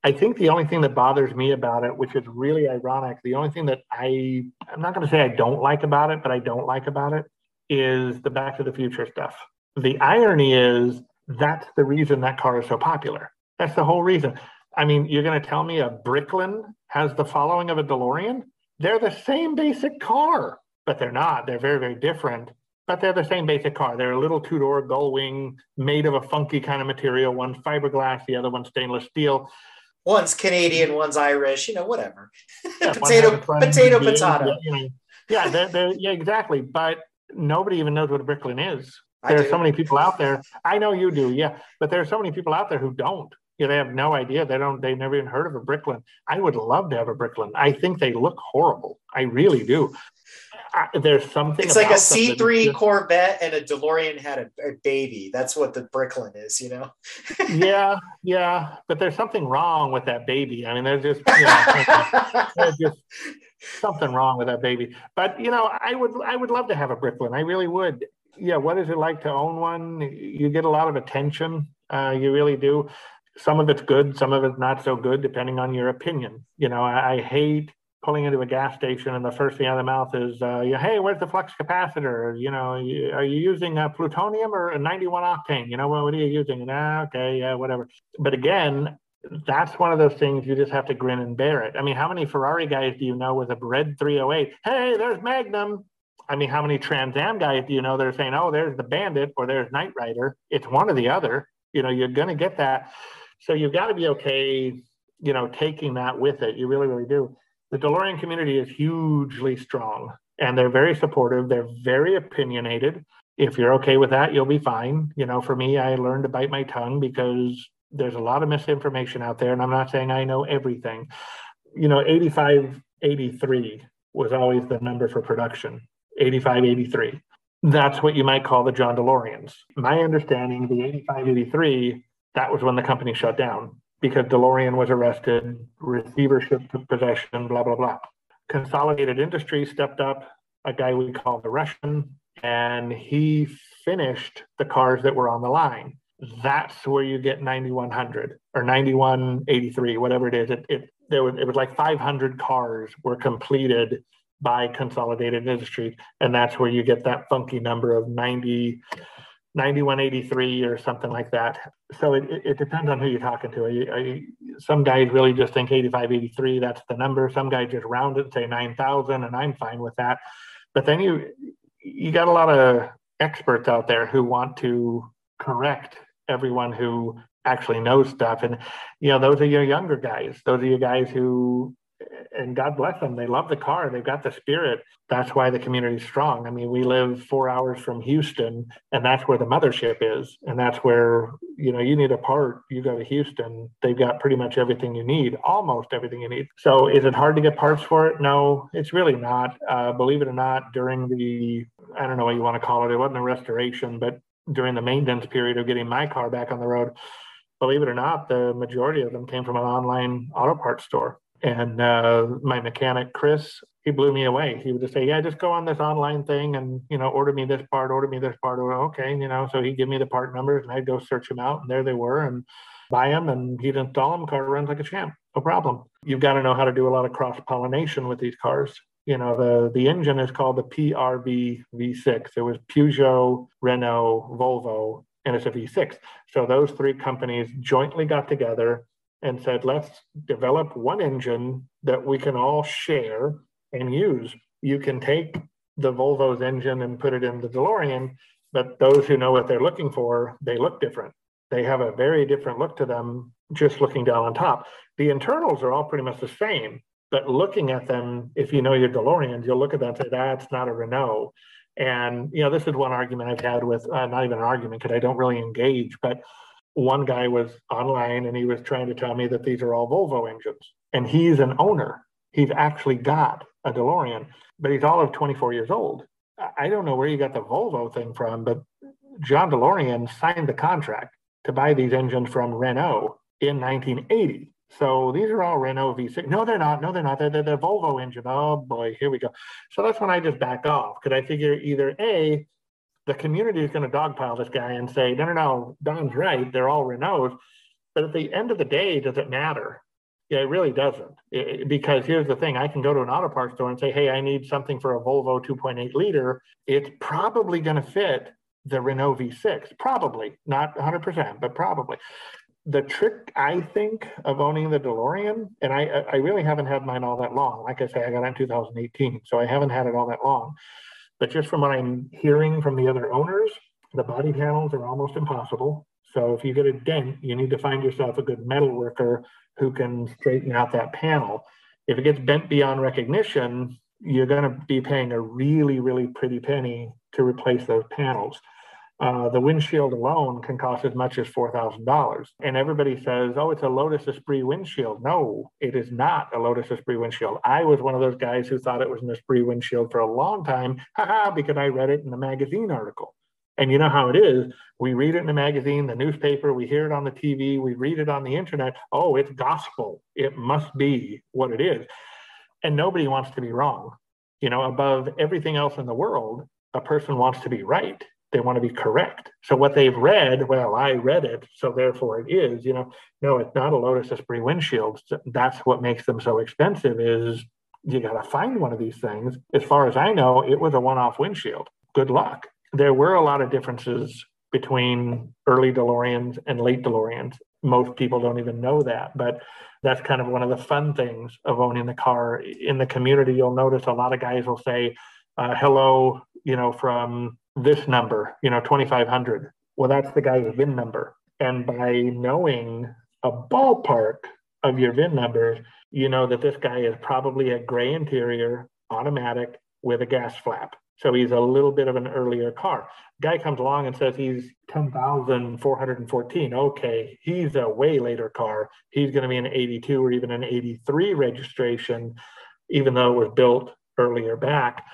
Speaker 3: I think the only thing that bothers me about it, which is really ironic, the only thing that I, I'm not going to say I don't like about it, but I don't like about it is the Back to the Future stuff. The irony is that's the reason that car is so popular. That's the whole reason. I mean, you're going to tell me a Bricklin has the following of a DeLorean? They're the same basic car, but they're not. They're very, very different, but they're the same basic car. They're a little two door gull wing made of a funky kind of material. One's fiberglass, the other one's stainless steel.
Speaker 4: One's Canadian, one's Irish, you know, whatever. Yeah, potato, potato, potato.
Speaker 3: You know, yeah, they're, they're, yeah, exactly. But nobody even knows what a Bricklin is. There are so many people out there. I know you do, yeah, but there are so many people out there who don't you know, they have no idea. They don't. They never even heard of a Bricklin. I would love to have a Bricklin. I think they look horrible. I really do. I, there's something.
Speaker 4: It's like a C3 Corvette and a DeLorean had a, a, baby. That's what the Bricklin is, you know.
Speaker 3: yeah, yeah, but there's something wrong with that baby. I mean, there's just, you know, there's just something wrong with that baby. But you know, I would, I would love to have a Bricklin. I really would. Yeah. What is it like to own one? You get a lot of attention Uh, you really do. Some of it's good, some of it's not so good, depending on your opinion. You know, I, I hate pulling into a gas station and the first thing out of the mouth is, uh, hey, where's the flux capacitor? You know, are you using a plutonium or a 91 octane? You know, what are you using? Ah, okay, yeah, whatever. But again, that's one of those things you just have to grin and bear it. I mean, how many Ferrari guys do you know with a red 308? Hey, there's Magnum. I mean, how many Trans Am guys do you know that are saying, oh, there's the Bandit or there's Knight Rider? It's one or the other. You know, you're going to get that. So you've got to be okay, you know, taking that with it. You really, really do. The DeLorean community is hugely strong and they're very supportive. They're very opinionated. If you're okay with that, you'll be fine. You know, for me, I learned to bite my tongue because there's a lot of misinformation out there, and I'm not saying I know everything. You know, 85, 83 was always the number for production, 85, 83. That's what you might call the John DeLoreans. My understanding, the 85, 83, that was when the company shut down because DeLorean was arrested, receivership took possession, blah, blah, blah. Consolidated Industry stepped up, a guy we call the Russian, and he finished the cars that were on the line that's where you get 9100 or 9183 whatever it is it, it there was it was like 500 cars were completed by consolidated industry and that's where you get that funky number of 90 9183 or something like that so it, it, depends on who you're talking to I, I, some guys really just think 8583 that's the number some guys just round it and say 9000 and i'm fine with that but then you you got a lot of experts out there who want to correct everyone who actually knows stuff. And, you know, those are your younger guys. Those are your guys who, and God bless them, they love the car. They've got the spirit. That's why the community's strong. I mean, we live four hours from Houston, and that's where the mothership is. And that's where, you know, you need a part, you go to Houston, they've got pretty much everything you need, almost everything you need. So is it hard to get parts for it? No, it's really not. Uh, believe it or not, during the, I don't know what you want to call it, it wasn't a restoration, but during the maintenance period of getting my car back on the road, believe it or not, the majority of them came from an online auto parts store. And uh, my mechanic, Chris, he blew me away. He would just say, "Yeah, just go on this online thing and you know, order me this part, order me this part." Okay, you know. So he'd give me the part numbers, and I'd go search them out, and there they were, and buy them, and he'd install them. Car runs like a champ, no problem. You've got to know how to do a lot of cross pollination with these cars you know, the, the engine is called the PRV V6. It was Peugeot, Renault, Volvo, and it's a V6. So those three companies jointly got together and said, let's develop one engine that we can all share and use. You can take the Volvo's engine and put it in the DeLorean, but those who know what they're looking for, they look different. They have a very different look to them just looking down on top. The internals are all pretty much the same, but looking at them, if you know your DeLoreans, you'll look at them and say, that's not a Renault. And, you know, this is one argument I've had with, uh, not even an argument because I don't really engage, but one guy was online and he was trying to tell me that these are all Volvo engines. And he's an owner. He's actually got a DeLorean, but he's all of 24 years old. I don't know where you got the Volvo thing from, but John DeLorean signed the contract to buy these engines from Renault in 1980. So these are all Renault V6. No, they're not. No, they're not. They're, they're the Volvo engine. Oh boy, here we go. So that's when I just back off because I figure either A, the community is going to dogpile this guy and say, no, no, no, Don's right. They're all Renaults. But at the end of the day, does it matter? Yeah, it really doesn't. It, because here's the thing I can go to an auto parts store and say, hey, I need something for a Volvo 2.8 liter. It's probably going to fit the Renault V6. Probably, not 100%, but probably the trick I think of owning the DeLorean, and I I really haven't had mine all that long. Like I say, I got it in 2018, so I haven't had it all that long. But just from what I'm hearing from the other owners, the body panels are almost impossible. So if you get a dent, you need to find yourself a good metal worker who can straighten out that panel. If it gets bent beyond recognition, you're going to be paying a really, really pretty penny to replace those panels. Uh, the windshield alone can cost as much as $4,000. And everybody says, oh, it's a Lotus Esprit windshield. No, it is not a Lotus Esprit windshield. I was one of those guys who thought it was an Esprit windshield for a long time, haha, because I read it in the magazine article. And you know how it is. We read it in the magazine, the newspaper, we hear it on the TV, we read it on the internet. Oh, it's gospel. It must be what it is. And nobody wants to be wrong. You know, above everything else in the world, a person wants to be right they want to be correct. So what they've read, well, I read it, so therefore it is. You know, no, it's not a Lotus Esprit windshield. That's what makes them so expensive. Is you got to find one of these things. As far as I know, it was a one-off windshield. Good luck. There were a lot of differences between early DeLoreans and late DeLoreans. Most people don't even know that, but that's kind of one of the fun things of owning the car in the community. You'll notice a lot of guys will say, uh, "Hello," you know, from this number, you know, 2500. Well, that's the guy's VIN number. And by knowing a ballpark of your VIN number, you know that this guy is probably a gray interior, automatic with a gas flap. So he's a little bit of an earlier car. Guy comes along and says he's 10,414. Okay, he's a way later car. He's going to be an 82 or even an 83 registration, even though it was built earlier back.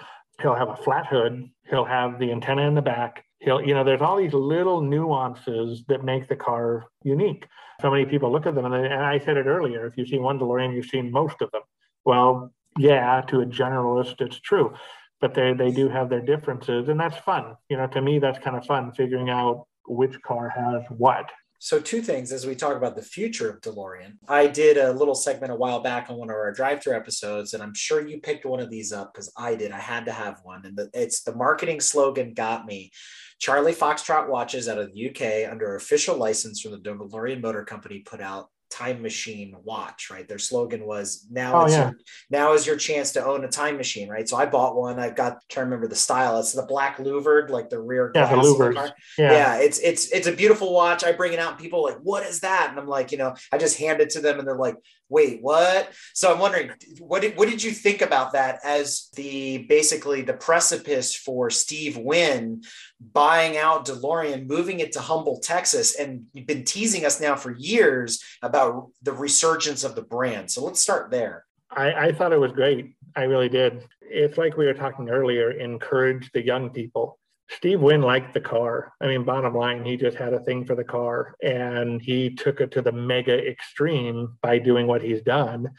Speaker 3: He'll have a flat hood. He'll have the antenna in the back. He'll, you know, there's all these little nuances that make the car unique. So many people look at them, and, and I said it earlier if you've seen one DeLorean, you've seen most of them. Well, yeah, to a generalist, it's true, but they, they do have their differences, and that's fun. You know, to me, that's kind of fun figuring out which car has what.
Speaker 4: So, two things as we talk about the future of DeLorean. I did a little segment a while back on one of our drive through episodes, and I'm sure you picked one of these up because I did. I had to have one. And the, it's the marketing slogan got me. Charlie Foxtrot watches out of the UK under official license from the DeLorean Motor Company put out time machine watch right? Their slogan was now oh, yeah. your, now is your chance to own a time machine right? So i bought one. I've got to remember the style. It's the black louvered like the rear
Speaker 3: yeah. The
Speaker 4: yeah. yeah it's it's it's a beautiful watch. I bring it out and people like what is that? And i'm like you know i just hand it to them and they're like wait what? So i'm wondering what did, what did you think about that as the basically the precipice for steve wynne buying out delorean moving it to humble texas and you've been teasing us now for years about the resurgence of the brand so let's start there
Speaker 3: I, I thought it was great i really did it's like we were talking earlier encourage the young people Steve Wynne liked the car. I mean, bottom line, he just had a thing for the car and he took it to the mega extreme by doing what he's done.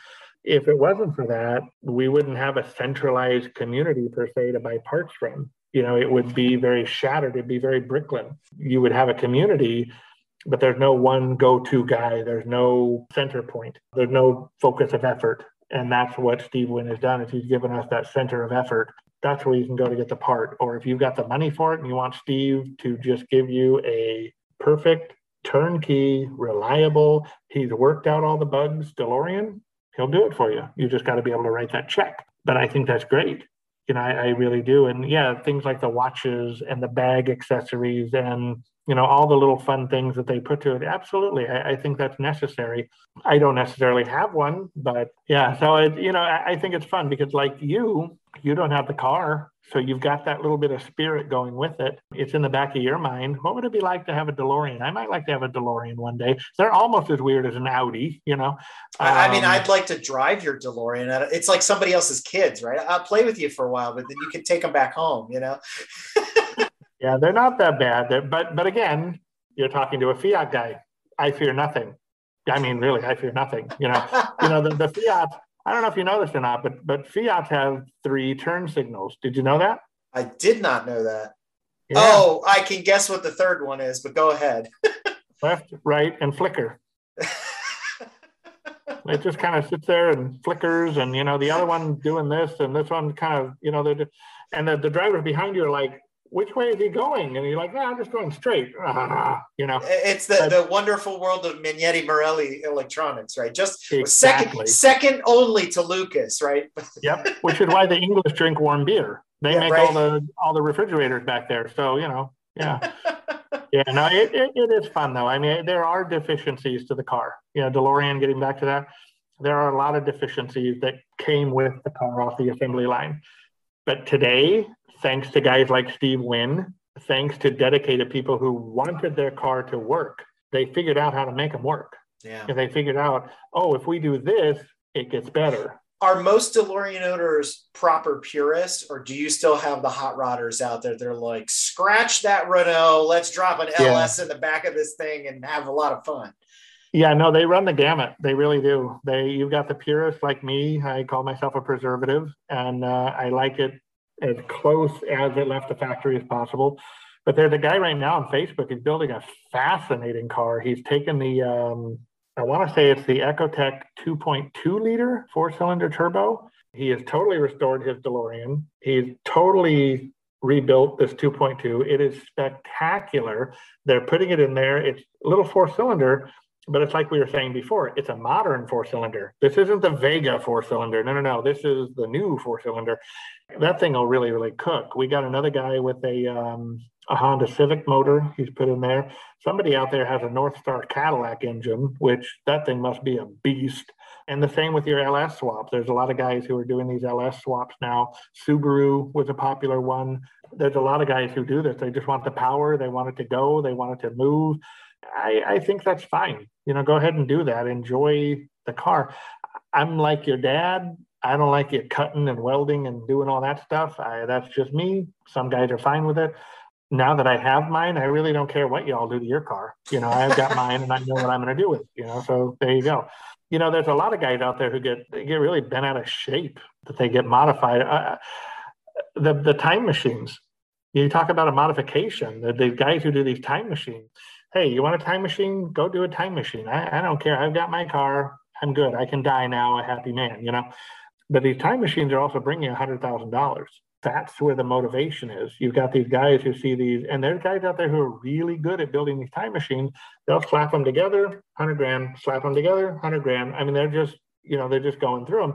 Speaker 3: If it wasn't for that, we wouldn't have a centralized community per se to buy parts from. You know, it would be very shattered, it'd be very Bricklin. You would have a community, but there's no one go to guy, there's no center point, there's no focus of effort. And that's what Steve Wynne has done is he's given us that center of effort that's where you can go to get the part. Or if you've got the money for it and you want Steve to just give you a perfect, turnkey, reliable, he's worked out all the bugs DeLorean, he'll do it for you. You just got to be able to write that check. But I think that's great. You know, I, I really do. And yeah, things like the watches and the bag accessories and you know all the little fun things that they put to it. Absolutely. I, I, think that's necessary. I don't necessarily have one but yeah. So it, you know I, I, think it's fun because like you you don't have the car so you've got that little bit of spirit going with it it's in the back of your mind what would it be like to have a delorean i might like to have a delorean one day they're almost as weird as an audi you know
Speaker 4: um, i mean um, i'd like to drive your delorean it's like somebody else's kids right i'll play with you for a while but then you can take them back home you know
Speaker 3: Yeah, they're not that bad. They're, but but again, you're talking to a Fiat guy. I fear nothing. I mean, really, I fear nothing. You know, you know the, the Fiat. I don't know if you know this or not, but but Fiat have three turn signals. Did you know that?
Speaker 4: I did not know that. Yeah. Oh, I can guess what the third one is, but go ahead.
Speaker 3: Left, right, and flicker. it just kind of sits there and flickers, and you know the other one doing this, and this one kind of you know they're, and the, the drivers behind you are like, which way is he going? And you're like, no, I'm just going straight. you know,
Speaker 4: it's the, but, the wonderful world of Magneti Marelli electronics, right? Just exactly. second, second only to Lucas, right?
Speaker 3: yep. Which is why the English drink warm beer. They yeah, make right. all the all the refrigerators back there. So you know, yeah, yeah. No, it, it, it is fun though. I mean, there are deficiencies to the car. You know, DeLorean. Getting back to that, there are a lot of deficiencies that came with the car off the assembly line. But today, thanks to guys like Steve Wynne, thanks to dedicated people who wanted their car to work, they figured out how to make them work.
Speaker 4: Yeah.
Speaker 3: And they figured out, oh, if we do this, it gets better.
Speaker 4: Are most DeLorean owners proper purists, or do you still have the hot rodders out there? They're like, scratch that Renault, let's drop an yeah. LS in the back of this thing and have a lot of fun.
Speaker 3: Yeah, no, they run the gamut. They really do. They, you've got the purists like me. I call myself a preservative, and uh, I like it as close as it left the factory as possible. But there's a guy right now on Facebook. He's building a fascinating car. He's taken the, um, I want to say it's the Ecotec 2.2 liter four cylinder turbo. He has totally restored his DeLorean. He's totally rebuilt this 2.2. It is spectacular. They're putting it in there. It's little four cylinder, but it's like we were saying before, it's a modern four cylinder. This isn't the Vega four cylinder. No, no, no. This is the new four cylinder. That thing will really, really cook. We got another guy with a um, a Honda Civic motor he's put in there. Somebody out there has a North Star Cadillac engine, which that thing must be a beast. And the same with your LS swaps. There's a lot of guys who are doing these LS swaps now. Subaru was a popular one. There's a lot of guys who do this. They just want the power, they want it to go, they want it to move. I, I think that's fine. You know, go ahead and do that. Enjoy the car. I'm like your dad. I don't like it cutting and welding and doing all that stuff. I, that's just me. Some guys are fine with it. Now that I have mine, I really don't care what y'all do to your car. You know, I've got mine and I know what I'm going to do with it. You know, so there you go. You know, there's a lot of guys out there who get get really bent out of shape that they get modified. Uh, the the time machines. You talk about a modification. The, the guys who do these time machines hey, you want a time machine? Go do a time machine. I, I don't care. I've got my car. I'm good. I can die now a happy man, you know? But these time machines are also bringing $100,000. That's where the motivation is. You've got these guys who see these, and there's guys out there who are really good at building these time machines. They'll slap them together, 100 grand, slap them together, 100 grand. I mean, they're just, you know, they're just going through them.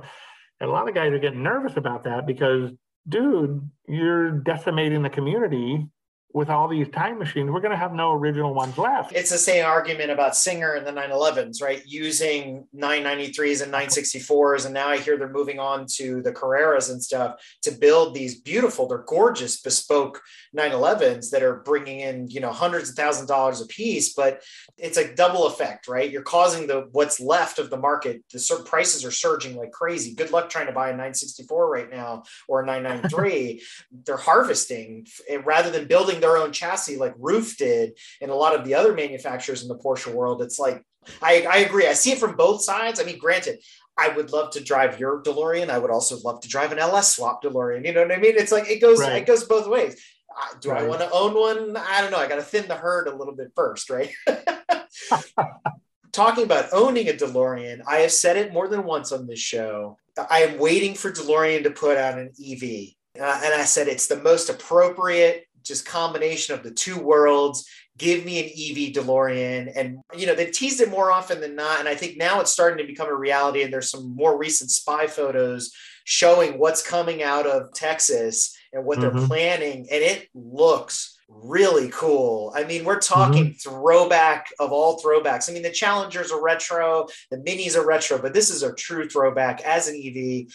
Speaker 3: And a lot of guys are getting nervous about that because, dude, you're decimating the community with all these time machines, we're going to have no original ones left.
Speaker 4: It's the same argument about Singer and the 911s, right? Using 993s and 964s. And now I hear they're moving on to the Carreras and stuff to build these beautiful, they're gorgeous, bespoke 911s that are bringing in, you know, hundreds of thousands of dollars a piece. But it's a double effect, right? You're causing the what's left of the market. The prices are surging like crazy. Good luck trying to buy a 964 right now or a 993. they're harvesting eh, rather than building their own chassis like Ruf did and a lot of the other manufacturers in the Porsche world. It's like, I, I agree. I see it from both sides. I mean, granted, I would love to drive your DeLorean. I would also love to drive an LS swap DeLorean. You know what I mean? It's like it goes right. it goes both ways. Uh, do right. I want to own one? I don't know. I got to thin the herd a little bit first, right? Talking about owning a DeLorean, I have said it more than once on this show. I am waiting for DeLorean to put out an EV. Uh, and I said it's the most appropriate just combination of the two worlds give me an ev delorean. And you know they teased it more often than not. And i think now it's starting to become a reality. And there's some more recent spy photos showing what's coming out of texas and what mm-hmm. they're planning. And it looks really cool. I mean, we're talking mm-hmm. throwback of all throwbacks. I mean, the Challengers are retro, the Minis are retro, but this is a true throwback as an EV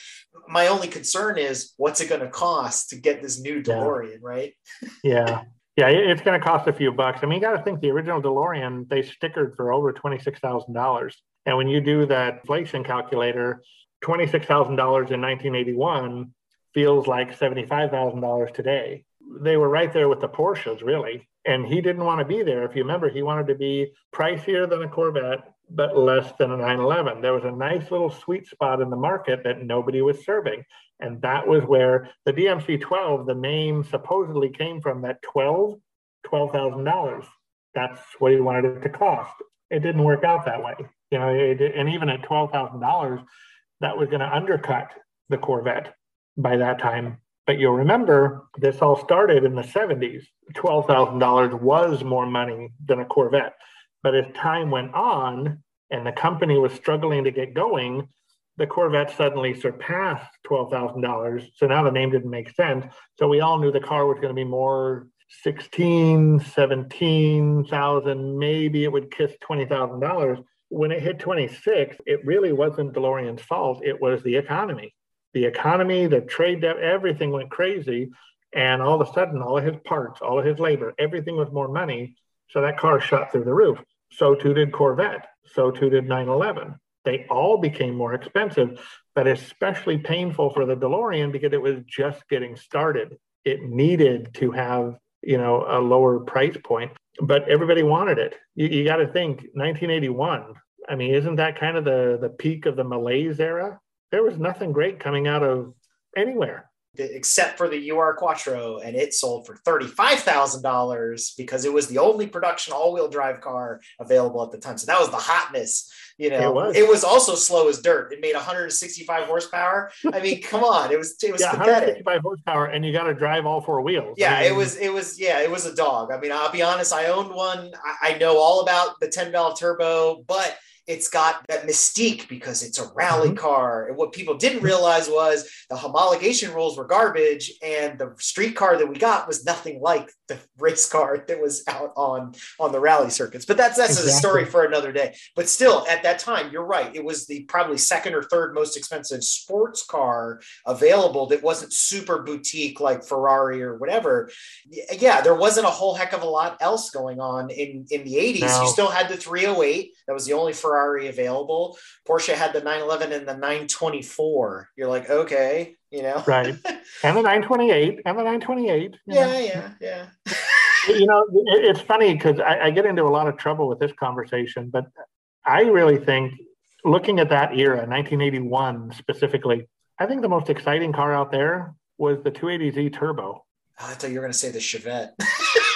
Speaker 4: my only concern is what's it going to cost to get this new DeLorean, yeah. right?
Speaker 3: yeah. Yeah, it's going to cost a few bucks. I mean, you got to think the original DeLorean, they stickered for over $26,000. And when you do that inflation calculator, $26,000 in 1981 feels like $75,000 today. They were right there with the Porsches, really. And he didn't want to be there. If you remember, he wanted to be pricier than a Corvette but less than a 911. There was a nice little sweet spot in the market that nobody was serving. And that was where the DMC 12, the name supposedly came from that 12, $12,000. That's what he wanted it to cost. It didn't work out that way. You know, it, and even at $12,000, that was going to undercut the Corvette by that time. But you'll remember this all started in the 70s. $12,000 was more money than a Corvette. But as time went on and the company was struggling to get going, the Corvette suddenly surpassed $12,000. So now the name didn't make sense. So we all knew the car was going to be more 16, 17,000, maybe it would kiss $20,000. When it hit 26, it really wasn't DeLorean's fault. It was the economy. The economy, the trade debt, everything went crazy. And all of a sudden, all of his parts, all of his labor, everything was more money. So that car shot through the roof. So too did Corvette. So too did 911. They all became more expensive, but especially painful for the DeLorean because it was just getting started. It needed to have, you know, a lower price point, but everybody wanted it. You, you got to think 1981. I mean, isn't that kind of the, the peak of the malaise era? There was nothing great coming out of anywhere
Speaker 4: except for the UR Quattro, and it sold for $35,000 because it was the only production all wheel drive car available at the time. So that was the hotness. You know,
Speaker 3: It was.
Speaker 4: it was also slow as dirt. It made 165 horsepower. I mean, come on, it was it was
Speaker 3: Yeah,
Speaker 4: pathetic.
Speaker 3: 165 horsepower, and you got to drive all four wheels. I
Speaker 4: Yeah, it was it was yeah, it was a dog. I mean, I'll be honest, I owned one. I, I know all about the 10 valve turbo, but it's got that mystique because it's a rally
Speaker 3: Mhm.
Speaker 4: car. And what people didn't realize was the homologation rules were garbage, and the street car that we got was nothing like the race car that was out on on the rally circuits. But that's that's a story for another day. But still, at that time, you're right. It was the probably second or third most expensive sports car available that wasn't super boutique like Ferrari or whatever. Yeah, there wasn't a whole heck of a lot else going on in in the 80s.
Speaker 3: No.
Speaker 4: You still had the 308. That was the only Ferrari available. Porsche had the 911 and the 924. You're like, okay, you know.
Speaker 3: Right. and the 928, and the 928. you know.
Speaker 4: Yeah, yeah, yeah.
Speaker 3: you know, it- it's funny because I, I get into a lot of trouble with this conversation, but I really think looking at that era, 1981 specifically, I think the most exciting car out there was the 280Z Turbo.
Speaker 4: Oh, I thought you were going to say the Chevette.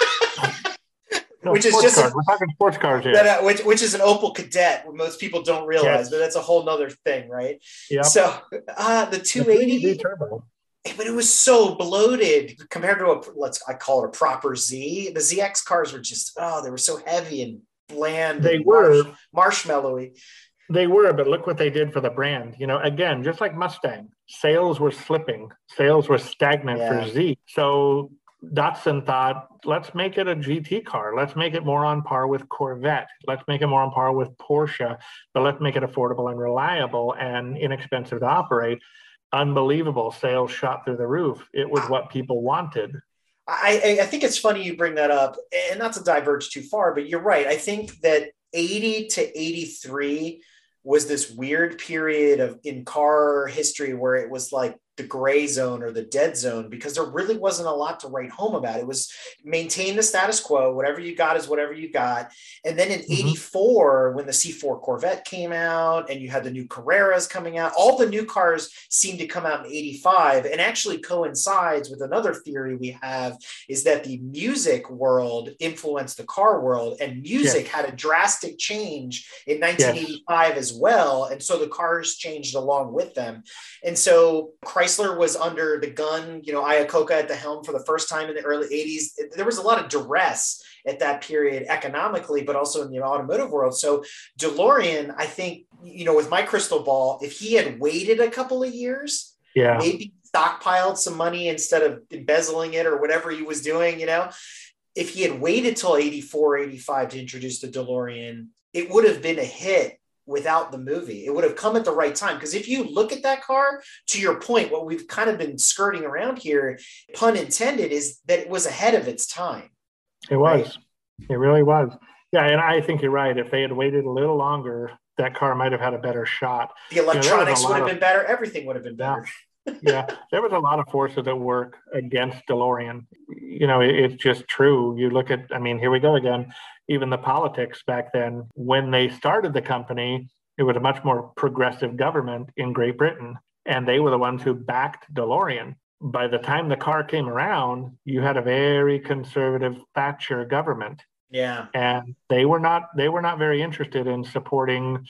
Speaker 3: No,
Speaker 4: Which is just a-
Speaker 3: We're talking sports cars here.
Speaker 4: that, uh, which, which is an Opel Kadett, most people don't realize,
Speaker 3: Yes.
Speaker 4: but that's a whole nother thing, right?
Speaker 3: Yeah.
Speaker 4: So uh, the
Speaker 3: The
Speaker 4: 280,
Speaker 3: 280Z Turbo.
Speaker 4: but it was so bloated compared to a let's I call it a proper Z. The ZX cars were just oh, they were so heavy and bland.
Speaker 3: They
Speaker 4: and
Speaker 3: were,
Speaker 4: marsh, marshmallowy.
Speaker 3: they were, but look what they did for the brand. You know, again, just like Mustang, sales were slipping, sales were stagnant
Speaker 4: Yeah.
Speaker 3: for Z. So Datsun thought, let's make it a GT car. Let's make it more on par with Corvette. Let's make it more on par with Porsche, but let's make it affordable and reliable and inexpensive to operate. Unbelievable sales shot through the roof. It was what people wanted.
Speaker 4: I, I think it's funny you bring that up, and not to diverge too far, but you're right. I think that 80 to 83 was this weird period of in car history where it was like the gray zone or the dead zone because there really wasn't a lot to write home about. It was maintain the status quo, whatever you got is whatever you got. And then in
Speaker 3: Mhm.
Speaker 4: 84, when the C4 Corvette came out and you had the new Carreras coming out, all the new cars seemed to come out in 85 and actually coincides with another theory we have is that the music world influenced the car world and music had a drastic change in 1985 as well. And so the cars changed along with them. And so Chrysler was under the gun, you know, Iacocca at the helm for the first time in the early 80s. There was a lot of duress at that period economically, but also in the automotive world. So DeLorean, I think, you know, with my crystal ball, if he had waited a couple of years,
Speaker 3: Yeah.
Speaker 4: maybe stockpiled some money instead of embezzling it or whatever he was doing, you know, if he had waited till 84, 85 to introduce the DeLorean, it would have been a hit without the movie. It would have come at the right time. Because if you look at that car, to your point, what we've kind of been skirting around here, pun intended, is that it was ahead of its time.
Speaker 3: It was. It really was. Yeah, and I think you're right. If they had waited a little longer, that car might have had a better shot.
Speaker 4: The electronics
Speaker 3: lot
Speaker 4: would have
Speaker 3: of-
Speaker 4: been better. Everything would have been better.
Speaker 3: Yeah, there was a lot of forces at work against DeLorean. You know, it, it's just true. You look at, I mean, here we go again. Even the politics back then, when they started the company, it was a much more progressive government in Great Britain, and they were the ones who backed DeLorean. By the time the car came around, you had a very conservative Thatcher government
Speaker 4: Yeah.
Speaker 3: and they were not they were not very interested in supporting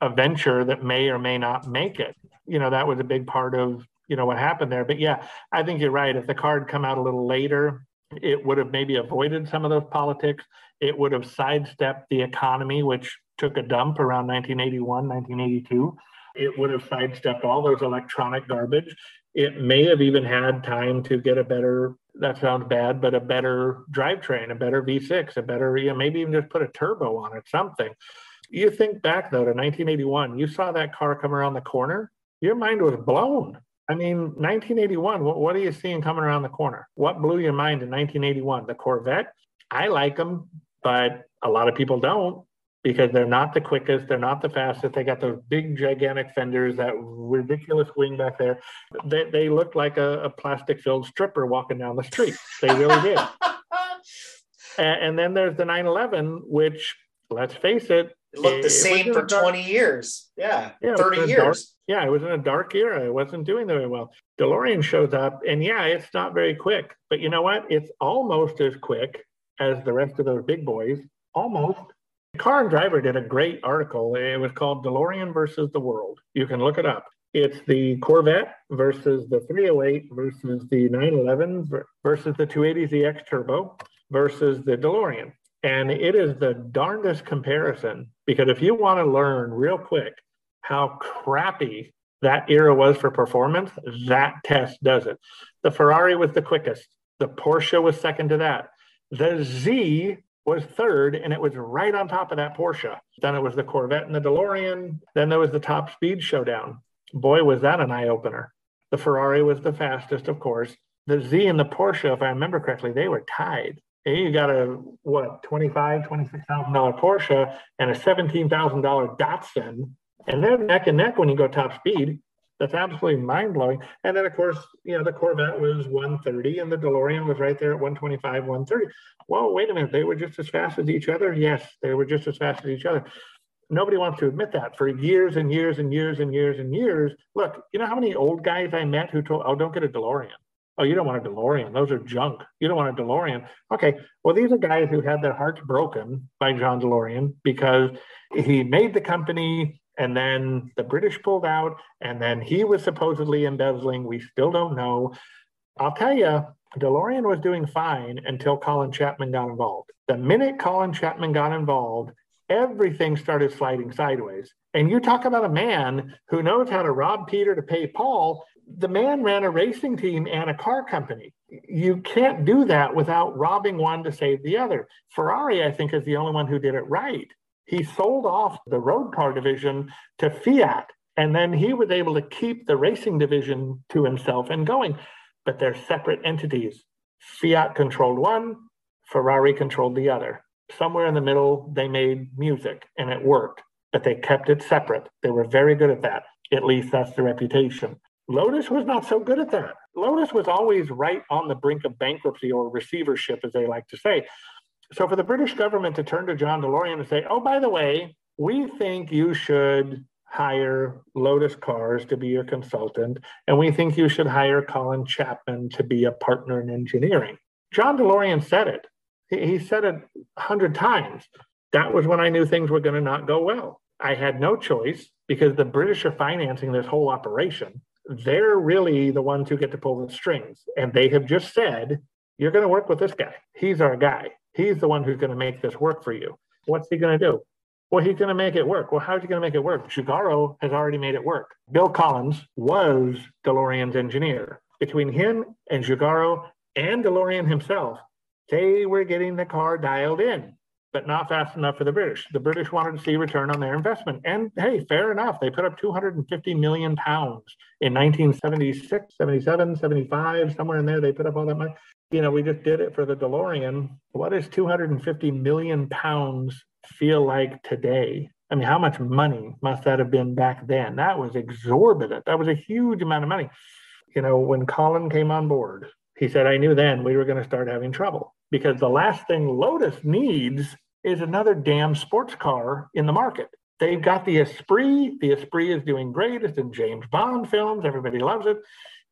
Speaker 3: a venture that may or may not make it you know that was a big part of you know what happened there. But yeah i think you're right. If the card come out a little later it would have maybe avoided some of those politics. It would have sidestepped the economy which took a dump around 1981 1982 it would have sidestepped all those electronic garbage. It may have even had time to get a better that sounds bad but a better drivetrain a better v6 a better you know, maybe even just put a turbo on it something. You think back though to 1981 you saw that car come around the corner your mind was blown i mean 1981 what, what are you seeing coming around the corner what blew your mind in 1981 the corvette i like them but a lot of people don't because they're not the quickest, they're not the fastest. They got those big, gigantic fenders, that ridiculous wing back there. They, they look like a, a plastic filled stripper walking down the street. They really did. And, and then there's the 911, which, let's face it,
Speaker 4: It looked the
Speaker 3: It
Speaker 4: same for
Speaker 3: dark-
Speaker 4: 20 years. Yeah.
Speaker 3: Yeah,
Speaker 4: 30
Speaker 3: was a
Speaker 4: years.
Speaker 3: Yeah, it was in a dark era. It wasn't doing very well. DeLorean shows up, and yeah, it's not very quick. But you know what? It's almost as quick as the rest of those big boys. Almost. Car and Driver did a great article. It was called DeLorean versus the World. You can look it up. It's the Corvette versus the 308 versus the 911 versus the 280ZX Turbo versus the DeLorean. And it is the darndest comparison because if you want to learn real quick how crappy that era was for performance, that test does it. The Ferrari was the quickest, the Porsche was second to that. The Z was third, and it was right on top of that Porsche. Then it was the Corvette and the DeLorean. Then there was the top speed showdown. Boy, was that an eye opener. The Ferrari was the fastest, of course. The Z and the Porsche, if I remember correctly, they were tied. And you got a what twenty-five, twenty-six thousand dollar Porsche and a seventeen thousand dollar Datsun, and they're neck and neck when you go top speed. That's absolutely mind blowing. And then, of course, you know, the Corvette was 130 and the DeLorean was right there at 125, 130. Whoa, wait a minute. They were just as fast as each other? Yes, they were just as fast as each other nobody wants to admit that for years and years and years and years and years. Look, you know how many old guys I met who told, oh, don't get a DeLorean. Oh, you don't want a DeLorean. Those are junk. You don't want a DeLorean. Okay. Well, these are guys who had their hearts broken by John DeLorean because he made the company and then the British pulled out and then he was supposedly embezzling. We still don't know. I'll tell you, DeLorean was doing fine until Colin Chapman got involved. The minute Colin Chapman got involved, everything started sliding sideways. And you talk about a man who knows how to rob Peter to pay Paul. The man ran a racing team and a car company. You can't do that without robbing one to save the other. Ferrari, I think, is the only one who did it right. He sold off the road car division to Fiat, and then he was able to keep the racing division to himself and going. But they're separate entities. Fiat controlled one, Ferrari controlled the other somewhere in the middle, they made music and it worked, but they kept it separate. They were very good at that. At least that's the reputation. Lotus was not so good at that. Lotus was always right on the brink of bankruptcy or receivership, as they like to say. So for the British government to turn to John DeLorean and say, oh, by the way, we think you should hire Lotus Cars to be your consultant, and we think you should hire Colin Chapman to be a partner in engineering. John DeLorean said it. He said it a hundred times. That was when I knew things were going to not go well. I had no choice because the British are financing this whole operation. They're really the ones who get to pull the strings. And they have just said, you're going to work with this guy. He's our guy. He's the one who's going to make this work for you. What's he going to do? Well, he's going to make it work. Well, how's he going to make it work? Giugiaro has already made it work. Bill Collins was DeLorean's engineer. Between him and Giugiaro and DeLorean himself, they were getting the car dialed in, but not fast enough for the British. The British wanted to see return on their investment. And hey, fair enough. They put up 250 million pounds in 1976, 77, 75, somewhere in there. They put up all that money. You know, we just did it for the DeLorean. What does 250 million pounds feel like today? I mean, how much money must that have been back then? That was exorbitant. That was a huge amount of money. You know, when Colin came on board, he said, I knew then we were going to start having trouble because the last thing Lotus needs is another damn sports car in the market. They've got the Esprit. The Esprit is doing great. It's in James Bond films. Everybody loves it.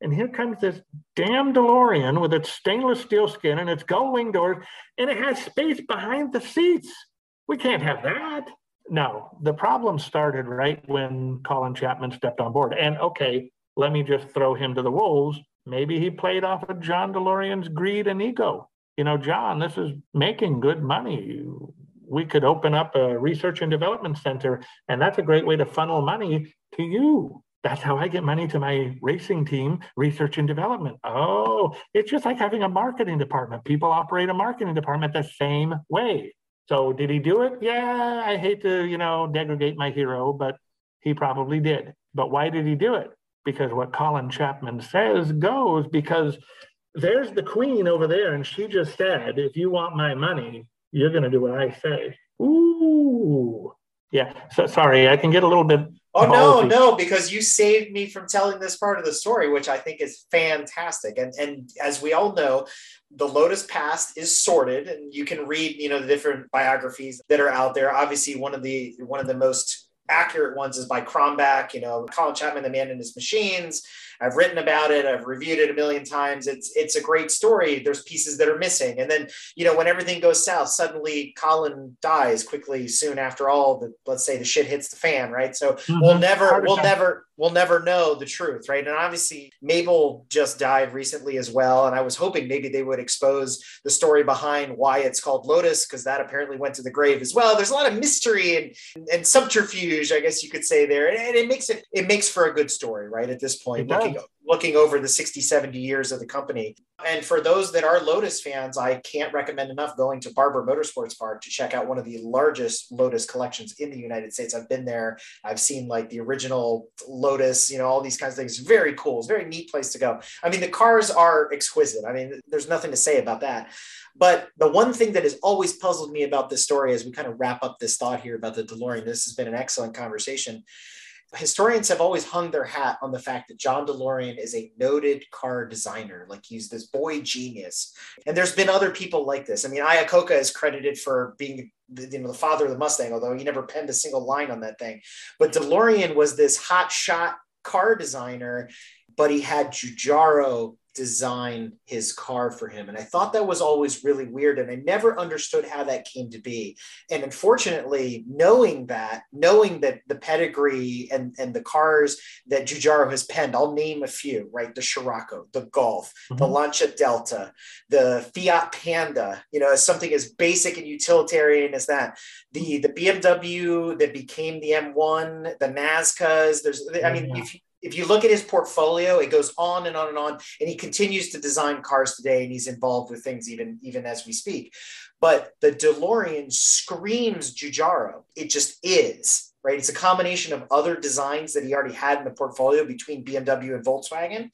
Speaker 3: And here comes this damn DeLorean with its stainless steel skin and its gull wing doors, and it has space behind the seats. We can't have that. No, the problem started right when Colin Chapman stepped on board. And okay, let me just throw him to the wolves. Maybe he played off of John DeLorean's greed and ego you know, John, this is making good money. We could open up a research and development center, and that's a great way to funnel money to you. That's how I get money to my racing team, research and development. Oh, it's just like having a marketing department. People operate a marketing department the same way. So did he do it? Yeah, I hate to, you know, degrade my hero, but he probably did. But why did he do it? Because what Colin Chapman says goes because there's the queen over there, and she just said, if you want my money, you're going to do what I say. Ooh. Yeah. So sorry, I can get a little bit.
Speaker 4: Oh, no, oh, no, because you saved me from telling this part of the story, which I think is fantastic. And, and as we all know, the Lotus past is sorted, and you can read, you know, the different biographies that are out there. Obviously, one of the one of the most accurate ones is by Crombac, you know, Colin Chapman, the man and his machines. I've written about it. I've reviewed it a million times. It's it's a great story. There's pieces that are missing, and then you know when everything goes south, suddenly Colin dies quickly soon after all. The let's say the shit hits the fan, right? So mm-hmm. we'll never we'll never we'll never know the truth, right? And obviously Mabel just died recently as well, and I was hoping maybe they would expose the story behind why it's called Lotus because that apparently went to the grave as well. There's a lot of mystery and and subterfuge, I guess you could say there, and, it makes it it makes for a good story, right? At this point, looking looking over the 60, 70 years of the company. And for those that are Lotus fans, I can't recommend enough going to Barber Motorsports Park to check out one of the largest Lotus collections in the United States. I've been there. I've seen like the original Lotus, you know, all these kinds of things. Very cool. It's a very neat place to go. I mean, the cars are exquisite. I mean, there's nothing to say about that. But the one thing that has always puzzled me about this story as we kind of wrap up this thought here about the DeLorean, this has been an excellent conversation, historians have always hung their hat on the fact that John DeLorean is a noted car designer. Like he's this boy genius. And there's been other people like this. I mean, Iacocca is credited for being the, you know, the father of the Mustang, although he never penned a single line on that thing. But DeLorean was this hot shot car designer, but he had Giugiaro design his car for him. And I thought that was always really weird. And I never understood how that came to be. And unfortunately, knowing that, knowing that the pedigree and, and the cars that Giugiaro has penned, I'll name a few, right? The Scirocco, the Golf, mm-hmm. the Lancia Delta, the Fiat Panda, you know, as something as basic and utilitarian as that. The the BMW that became the M1, the Nazcas, there's I mean, yeah. if you if you look at his portfolio, it goes on and on and on, and he continues to design cars today, and he's involved with things even even as we speak. But the DeLorean screams Giugiaro. It just is right. It's a combination of other designs that he already had in the portfolio between BMW and Volkswagen.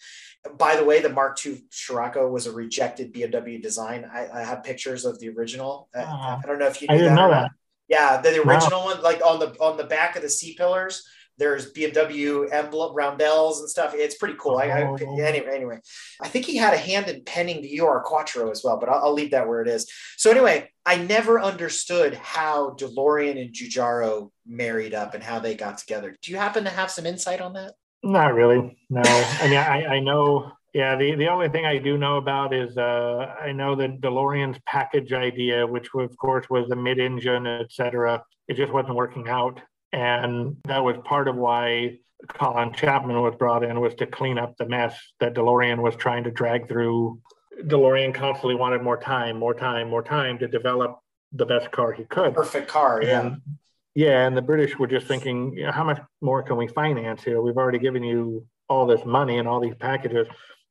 Speaker 4: By the way, the Mark II Scirocco was a rejected BMW design. I, I have pictures of the original. Uh, I don't know if you.
Speaker 3: I didn't that know that.
Speaker 4: Yeah, the, the original wow. one, like on the on the back of the C pillars there's BMW emblem roundels and stuff. It's pretty cool. I, I, oh. anyway, anyway, I think he had a hand in penning the UR Quattro as well, but I'll, I'll, leave that where it is. So anyway, I never understood how DeLorean and Giugiaro married up and how they got together. Do you happen to have some insight on that?
Speaker 3: Not really. No. I mean, I, I know. Yeah, the, the only thing I do know about is uh, I know that DeLorean's package idea, which of course was the mid-engine, et cetera, it just wasn't working out. And that was part of why Colin Chapman was brought in was to clean up the mess that DeLorean was trying to drag through. DeLorean constantly wanted more time, more time, more time to develop the best car he could.
Speaker 4: Perfect car, yeah.
Speaker 3: And, yeah, and the British were just thinking, you know, how much more can we finance here? We've already given you all this money and all these packages.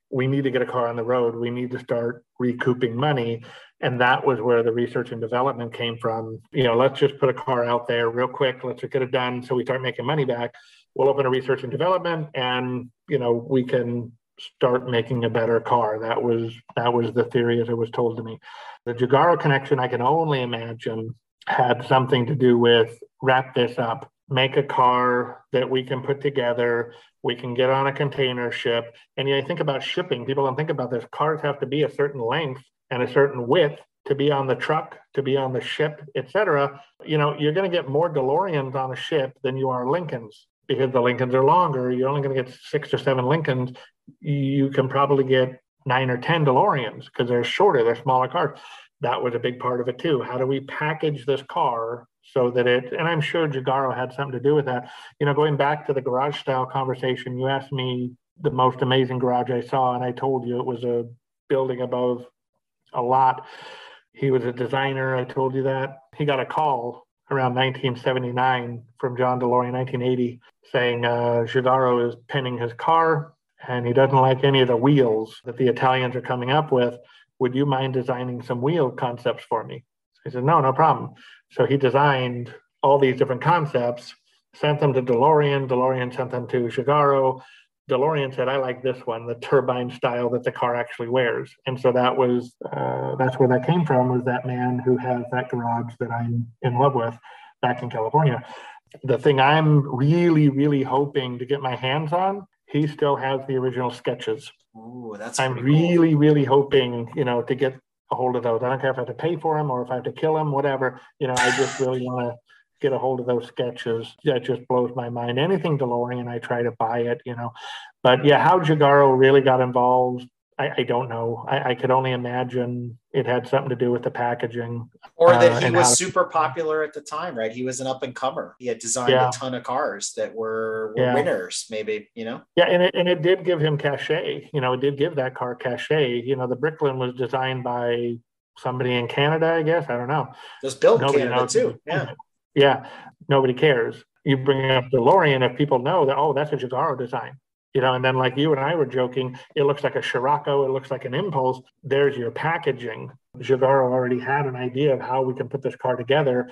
Speaker 3: We need to get a car on the road. We need to start recouping money and that was where the research and development came from. You know let's just put a car out there real quick. Let's just get it done. So we start making money back. We'll open a research and development and you know we can start making a better car. That was that was the theory as it was told to me. The Giugiaro connection i can only imagine had something to do with wrap this up make a car that we can put together. We can get on a container ship. And you know, think about shipping people don't think about this. Cars have to be a certain length and a certain width to be on the truck, to be on the ship, etc. You know, you're going to get more DeLoreans on a ship than you are Lincolns because the Lincolns are longer. You're only going to get six or seven Lincolns. You can probably get nine or 10 DeLoreans because they're shorter, they're smaller cars. That was a big part of it too. How do we package this car so that it, and I'm sure Giugiaro had something to do with that. You know, going back to the garage style conversation, you asked me the most amazing garage I saw, and I told you it was a building above a lot. He was a designer. I told you that. He got a call around 1979 from John DeLorean, 1980, saying uh, Giugiaro is penning his car and he doesn't like any of the wheels that the Italians are coming up with. Would you mind designing some wheel concepts for me? He said, No, no problem. So he designed all these different concepts, sent them to DeLorean. DeLorean sent them to Giugiaro. DeLorean said, I like this one, the turbine style that the car actually wears. And so that was, uh, that's where that came from, was that man who has that garage that I'm in love with back in California. The thing I'm really, really hoping to get my hands on, he still has the original sketches.
Speaker 4: Ooh, that's
Speaker 3: I'm really, cool. really hoping, you know, to get a hold of those. I don't care if I have to pay for them or if I have to kill him, whatever. You know, I just really want to get a hold of those sketches. That just blows my mind. Anything DeLorean, I try to buy it, you know. But yeah, how Giugiaro really got involved, I, I don't know. I, I, could only imagine it had something to do with the packaging.
Speaker 4: Or that uh, he was super popular at the time, right? He was an up and comer. He had designed yeah. a ton of cars that were, were yeah. winners, maybe, you know?
Speaker 3: Yeah, and it, and it did give him cachet. You know, it did give that car cachet. You know, the Bricklin was designed by somebody in Canada, I guess. I don't know.
Speaker 4: It was built in Canada knows. too. Yeah.
Speaker 3: Yeah. Nobody cares. You bring up DeLorean, if people know that, oh, that's a Giugiaro design you know, and then like you and I were joking, it looks like a Scirocco, it looks like an Impulse. There's your packaging. Giugiaro already had an idea of how we can put this car together.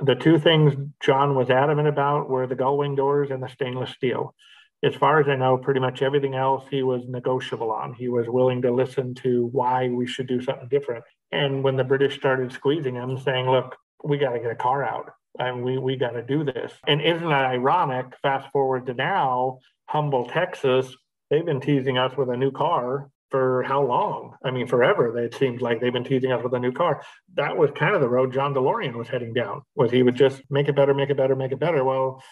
Speaker 3: The two things John was adamant about were the gullwing doors and the stainless steel. As far as I know, pretty much everything else he was negotiable on. He was willing to listen to why we should do something different. And when the British started squeezing him, saying, look, we got to get a car out and we, we got to do this. And isn't that ironic? Fast forward to now, Humble, Texas, they've been teasing us with a new car for how long? I mean, forever. It seems like they've been teasing us with a new car. That was kind of the road John DeLorean was heading down. Was he would just make it better, make it better, make it better. Well,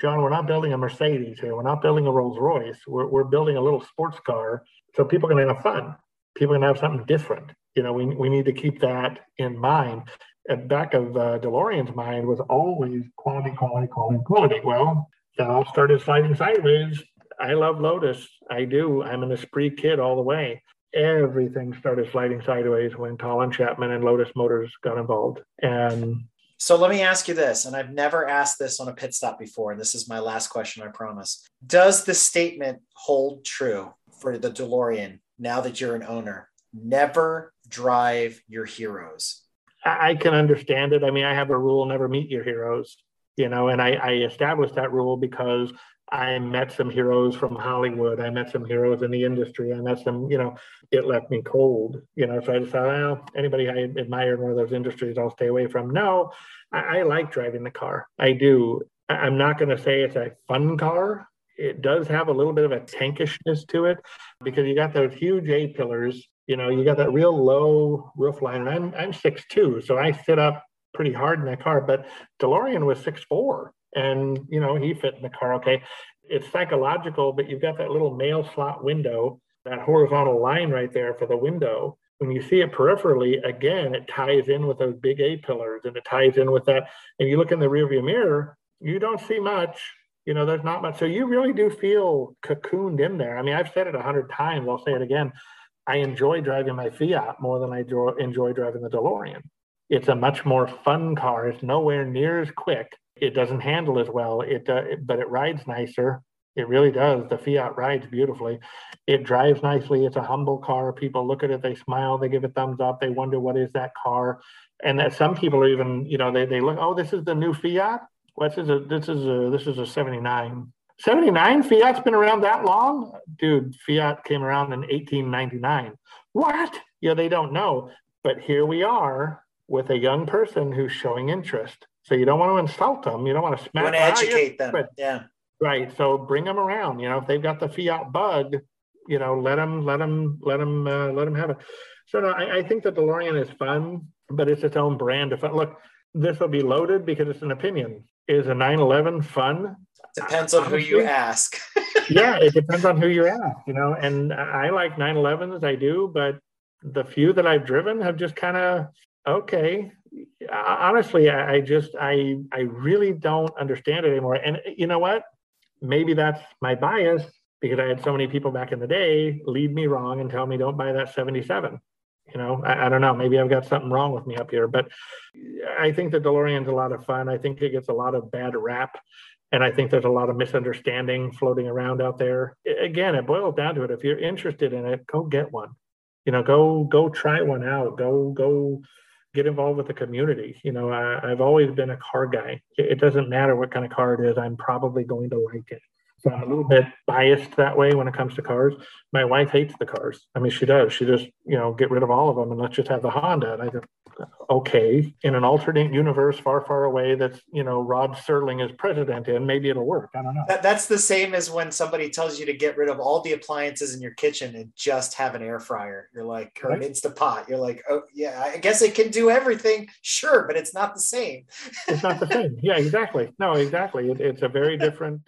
Speaker 3: John, we're not building a Mercedes here. We're not building a Rolls Royce. We're, we're building a little sports car so people can have fun. People can have something different. You know, we, we need to keep that in mind. At back of uh, DeLorean's mind was always quality, quality, quality, quality. Well, that all started sliding sideways. I love Lotus. I do. I'm an Esprit kid all the way. Everything started sliding sideways when Colin Chapman and Lotus Motors got involved. And
Speaker 4: so let me ask you this, and I've never asked this on a pit stop before, and this is my last question, I promise. Does the statement hold true for the DeLorean now that you're an owner? Never drive your heroes.
Speaker 3: I can understand it. I mean, I have a rule never meet your heroes you know, and I, I established that rule because I met some heroes from Hollywood. I met some heroes in the industry. I met some, you know, it left me cold, you know. So I decided, well, anybody I admire in one of those industries, I'll stay away from. No, I, I like driving the car. I do. I'm not going to say it's a fun car. It does have a little bit of a tankishness to it because you got those huge A pillars. You know, you got that real low roof line. And I'm I'm six two, so I sit up pretty hard in that car. But DeLorean was six four, and you know he fit in the car okay. It's psychological, but you've got that little mail slot window, that horizontal line right there for the window. When you see it peripherally, again, it ties in with those big A pillars, and it ties in with that. And you look in the rearview mirror, you don't see much. You know, there's not much. So you really do feel cocooned in there. I mean, I've said it a hundred times. I'll say it again. I enjoy driving my Fiat more than I enjoy driving the DeLorean. It's a much more fun car. It's nowhere near as quick. It doesn't handle as well. It, uh, but it rides nicer. It really does. The Fiat rides beautifully. It drives nicely. It's a humble car. People look at it, they smile, they give a thumbs up, they wonder what is that car. And that some people are even, you know, they, they look, oh, this is the new Fiat. What's this? Is a, this is a this is a 79. 79 Fiat's been around that long? Dude, Fiat came around in 1899. What? Yeah, they don't know. But here we are with a young person who's showing interest. So you don't want to insult them. You don't want to smack.
Speaker 4: You want to educate them. But, yeah.
Speaker 3: Right. So bring them around. You know, if they've got the fiat bug, you know, let them, let them, let them, uh, let them have it. So no, I, I think the DeLorean is fun, but it's its own brand of fun. Look, this will be loaded because it's an opinion. Is a 911 fun?
Speaker 4: Depends on who you ask.
Speaker 3: yeah, it depends on who you ask, you know. And I like 911s, I do, but the few that I've driven have just kind of okay honestly i just i i really don't understand it anymore. And uh, you know what? Maybe that's my bias because i had so many people back in the day lead me wrong and tell me don't buy that 77 you know? I, I, don't know. Maybe i've got something wrong with me up here but i think the delorean's a lot of fun. I think it gets a lot of bad rap and i think there's a lot of misunderstanding floating around out there again it boils down to it if you're interested in it go get one you know go go try one out go go get involved with the community. You know, I, have always been a car guy. It, it, doesn't matter what kind of car it is, I'm probably going to like it. So I'm a little bit biased that way when it comes to cars. My wife hates the cars. I mean, she does. She just, you know, get rid of all of them and let's just have the Honda. And I just, okay, in an alternate universe far, far away that's, you know, Rod Serling is president in, maybe it'll work. I don't know.
Speaker 4: That, that's the same as when somebody tells you to get rid of all the appliances in your kitchen and just have an air fryer. You're like, or an
Speaker 3: Right.
Speaker 4: Instant Pot. You're like, oh, yeah, I guess it can do everything. Sure, but it's not the same.
Speaker 3: it's not the same. Yeah, exactly. No, exactly. It, it's a very different.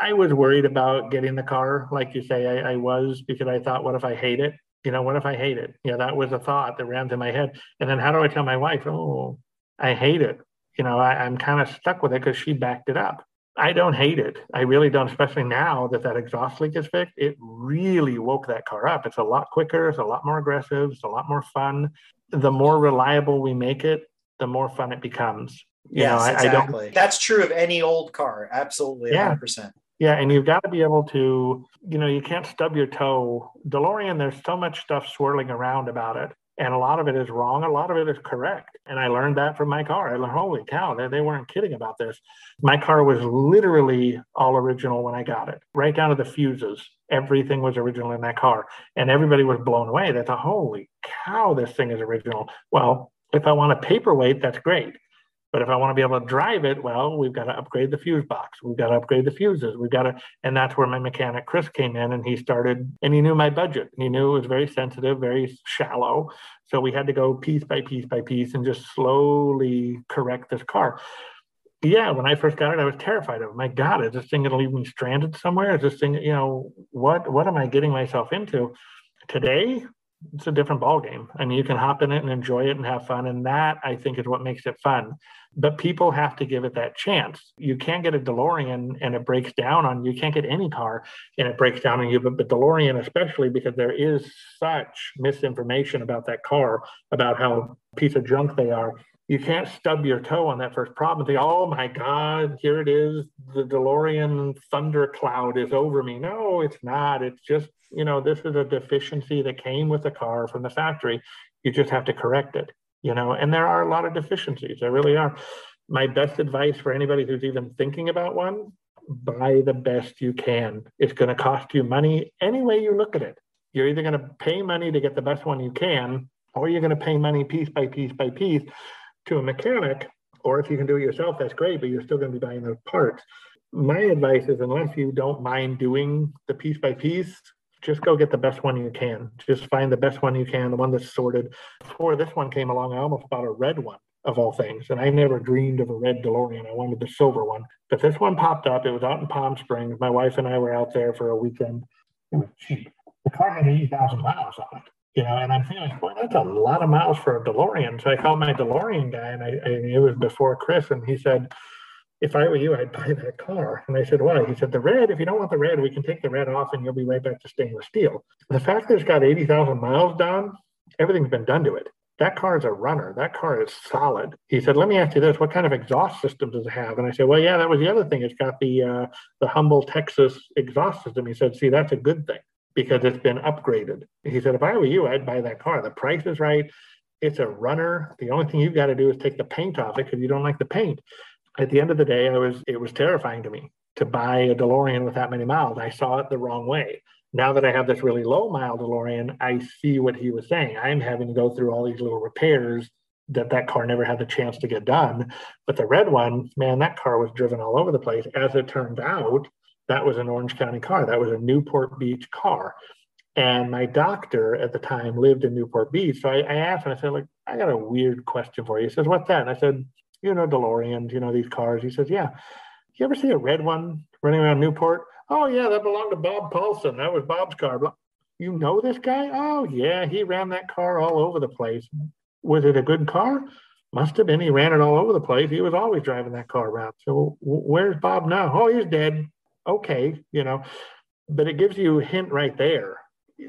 Speaker 3: I, was worried about getting the car, like you say, I, I was because I thought, what if I hate it? You know, what if I hate it? Yeah, that was a thought that ran through my head. And then how do I tell my wife, oh, I hate it? You know, I, I'm kind of stuck with it because she backed it up. I don't hate it. I really don't, especially now that that exhaust leak is fixed. It really woke that car up. It's a lot quicker. It's a lot more aggressive. It's a lot more fun. The more reliable we make it, the more fun it becomes. You
Speaker 4: yes,
Speaker 3: know, I,
Speaker 4: exactly.
Speaker 3: I don't.
Speaker 4: That's true of any old car. Absolutely,
Speaker 3: Yeah.
Speaker 4: 100%.
Speaker 3: Yeah, and you've got to be able to. You know, you can't stub your toe. DeLorean, there's so much stuff swirling around about it, and a lot of it is wrong. A lot of it is correct. And I learned that from my car. I learned, holy cow, they, they weren't kidding about this. My car was literally all original when I got it, right down to the fuses. Everything was original in that car, and everybody was blown away. They thought, holy cow, this thing is original. Well, if I want a paperweight, that's great. But if I want to be able to drive it, well, we've got to upgrade the fuse box. We've got to upgrade the fuses. We've got to, and that's where my mechanic Chris came in and he started, and he knew my budget. He knew it was very sensitive, very shallow. So we had to go piece by piece by piece and just slowly correct this car. Yeah, when I first got it, I was terrified of. it. My God, is this thing going to leave me stranded somewhere? Is this thing, you know, what what am I getting myself into? Today, it's a different ballgame. I mean, you can hop in it and enjoy it and have fun. And that I think is what makes it fun. But people have to give it that chance. You can't get a DeLorean and it breaks down on you. You can't get any car and it breaks down on you. But, but DeLorean, especially because there is such misinformation about that car, about how piece of junk they are. You can't stub your toe on that first problem and think, oh my God, here it is. The DeLorean thundercloud is over me. No, it's not. It's just, you know, this is a deficiency that came with the car from the factory. You just have to correct it, you know, and there are a lot of deficiencies. There really are. My best advice for anybody who's even thinking about one buy the best you can. It's going to cost you money any way you look at it. You're either going to pay money to get the best one you can, or you're going to pay money piece by piece by piece to a mechanic, or if you can do it yourself, that's great, but you're still going to be buying those parts. My advice is unless you don't mind doing the piece by piece, just go get the best one you can. Just find the best one you can, the one that's sorted. Before this one came along, I almost bought a red one of all things. And I never dreamed of a red DeLorean. I wanted the silver one. But this one popped up. It was out in Palm Springs. My wife and I were out there for a weekend. It was cheap. The car had 80,000 miles on it you know, and I'm thinking, boy, that's a lot of miles for a DeLorean. So I called my DeLorean guy, and I, I it was before Chris, and he said, if I were you, I'd buy that car. And I said, why? He said, the red, if you don't want the red, we can take the red off and you'll be right back to stainless steel. The fact that it's got 80,000 miles done, everything's been done to it. That car is a runner. That car is solid. He said, let me ask you this. What kind of exhaust system does it have? And I said, well, yeah, that was the other thing. It's got the, uh, the Humble Texas exhaust system. He said, see, that's a good thing because it's been upgraded. He said, if I were you, I'd buy that car. The price is right. It's a runner. The only thing you've got to do is take the paint off it because you don't like the paint. At the end of the day, I was it was terrifying to me to buy a DeLorean with that many miles. I saw it the wrong way. Now that I have this really low mile DeLorean, I see what he was saying. I'm having to go through all these little repairs that that car never had the chance to get done. But the red one, man, that car was driven all over the place. As it turned out, that was an Orange County car. That was a Newport Beach car. And my doctor at the time lived in Newport Beach. So I, I asked him, I said, like, I got a weird question for you. He says, What's that? And I said, You know, DeLoreans, you know, these cars. He says, Yeah. You ever see a red one running around Newport? Oh, yeah, that belonged to Bob Paulson. That was Bob's car. You know this guy? Oh, yeah, he ran that car all over the place. Was it a good car? Must have been. He ran it all over the place. He was always driving that car around. So where's Bob now? Oh, he's dead okay, you know, but it gives you a hint right there.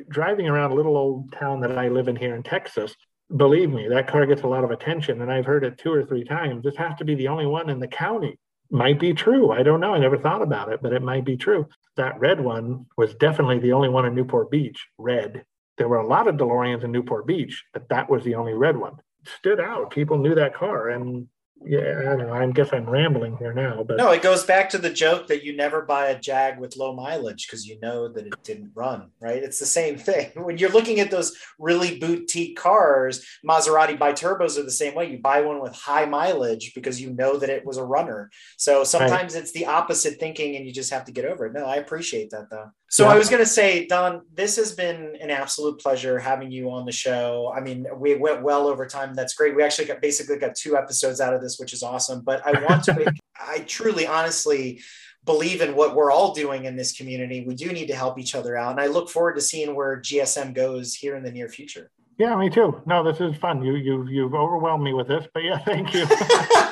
Speaker 3: Driving around a little old town that I live in here in Texas, believe me, that car gets a lot of attention. And I've heard it two or three times. This has to be the only one in the county. Might be true. I don't know. I never thought about it, but it might be true. That red one was definitely the only one in Newport Beach, red. There were a lot of DeLoreans in Newport Beach, but that was the only red one. It stood out. People knew that car. And yeah, I don't know. I guess I'm rambling here now, but
Speaker 4: No, it goes back to the joke that you never buy a Jag with low mileage because you know that it didn't run, right? It's the same thing. When you're looking at those really boutique cars, Maserati biturbos are the same way. You buy one with high mileage because you know that it was a runner. So sometimes it's the opposite thinking and you just have to get over it. No, I appreciate that though. So
Speaker 3: Yeah.
Speaker 4: I was going to say, Don, this has been an absolute pleasure having you on the show. I mean, we went well over time. That's great. We actually got basically got two episodes out of this, which is awesome. But I want to, I truly, honestly believe in what we're all doing in this community. We do need to help each other out. And I look forward to seeing where GSM goes here in the near future.
Speaker 3: Yeah, me too. No, this is fun. You you you've overwhelmed me with this, but yeah, thank you.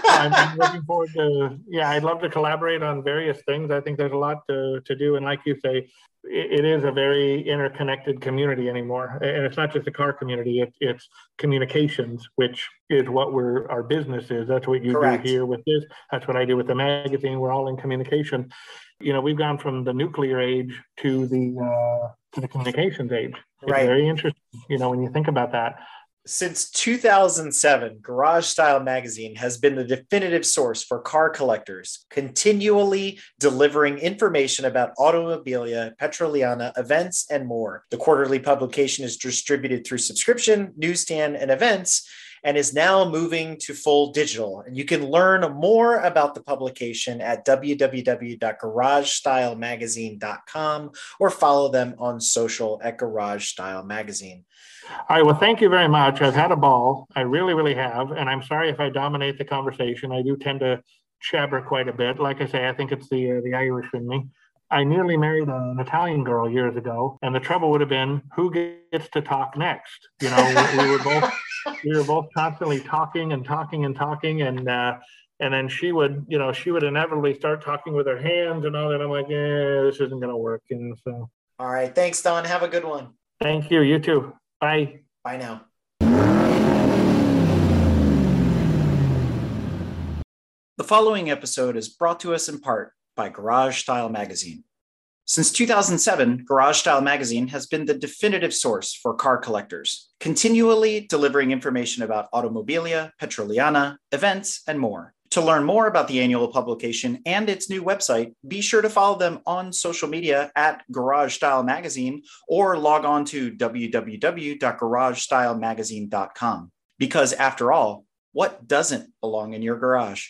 Speaker 3: I'm, looking forward to. Yeah, I'd love to collaborate on various things. I think there's a lot to to do, and like you say, it, it is a very interconnected community anymore. And it's not just the car community; it, it's communications, which is what we're our business is. That's what you
Speaker 4: Correct.
Speaker 3: do here with this. That's what I do with the magazine. We're all in communication. You know, we've gone from the nuclear age to the uh, to the communications age. It's
Speaker 4: Right.
Speaker 3: very interesting. You know, when you think about that.
Speaker 4: Since 2007, Garage Style Magazine has been the definitive source for car collectors, continually delivering information about automobilia, petroliana, events, and more. The quarterly publication is distributed through subscription, newsstand, and events, and is now moving to full digital. And you can learn more about the publication at www.garagestylemagazine.com or follow them on social at Garage Style Magazine.
Speaker 3: All right. Well, thank you very much. I've had a ball. I really, really have. And I'm sorry if I dominate the conversation. I do tend to jabber quite a bit. Like I say, I think it's the uh, the Irish in me. I nearly married an Italian girl years ago, and the trouble would have been who gets to talk next. You know, we, we were both we were both constantly talking and talking and talking, and uh, and then she would, you know, she would inevitably start talking with her hands and all that. I'm like, yeah, this isn't going to work. And so,
Speaker 4: All right. Thanks, Don. Have a good one.
Speaker 3: thank you. You too. Bye.
Speaker 4: Bye now. The following episode is brought to us in part by Garage Style Magazine. Since 2007, Garage Style Magazine has been the definitive source for car collectors, continually delivering information about automobilia, petroliana, events, and more. To learn more about the annual publication and its new website, be sure to follow them on social media at Garage Style Magazine or log on to www.garagestylemagazine.com. Because after all, what doesn't belong in your garage?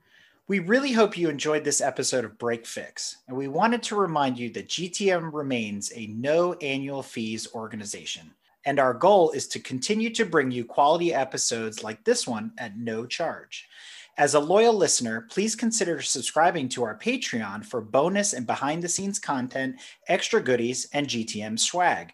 Speaker 4: We really hope you enjoyed this episode of Break Fix, and we wanted to remind you that GTM remains a no annual fees organization. And our goal is to continue to bring you quality episodes like this one at no charge. As a loyal listener, please consider subscribing to our Patreon for bonus and behind the scenes content, extra goodies, and GTM swag.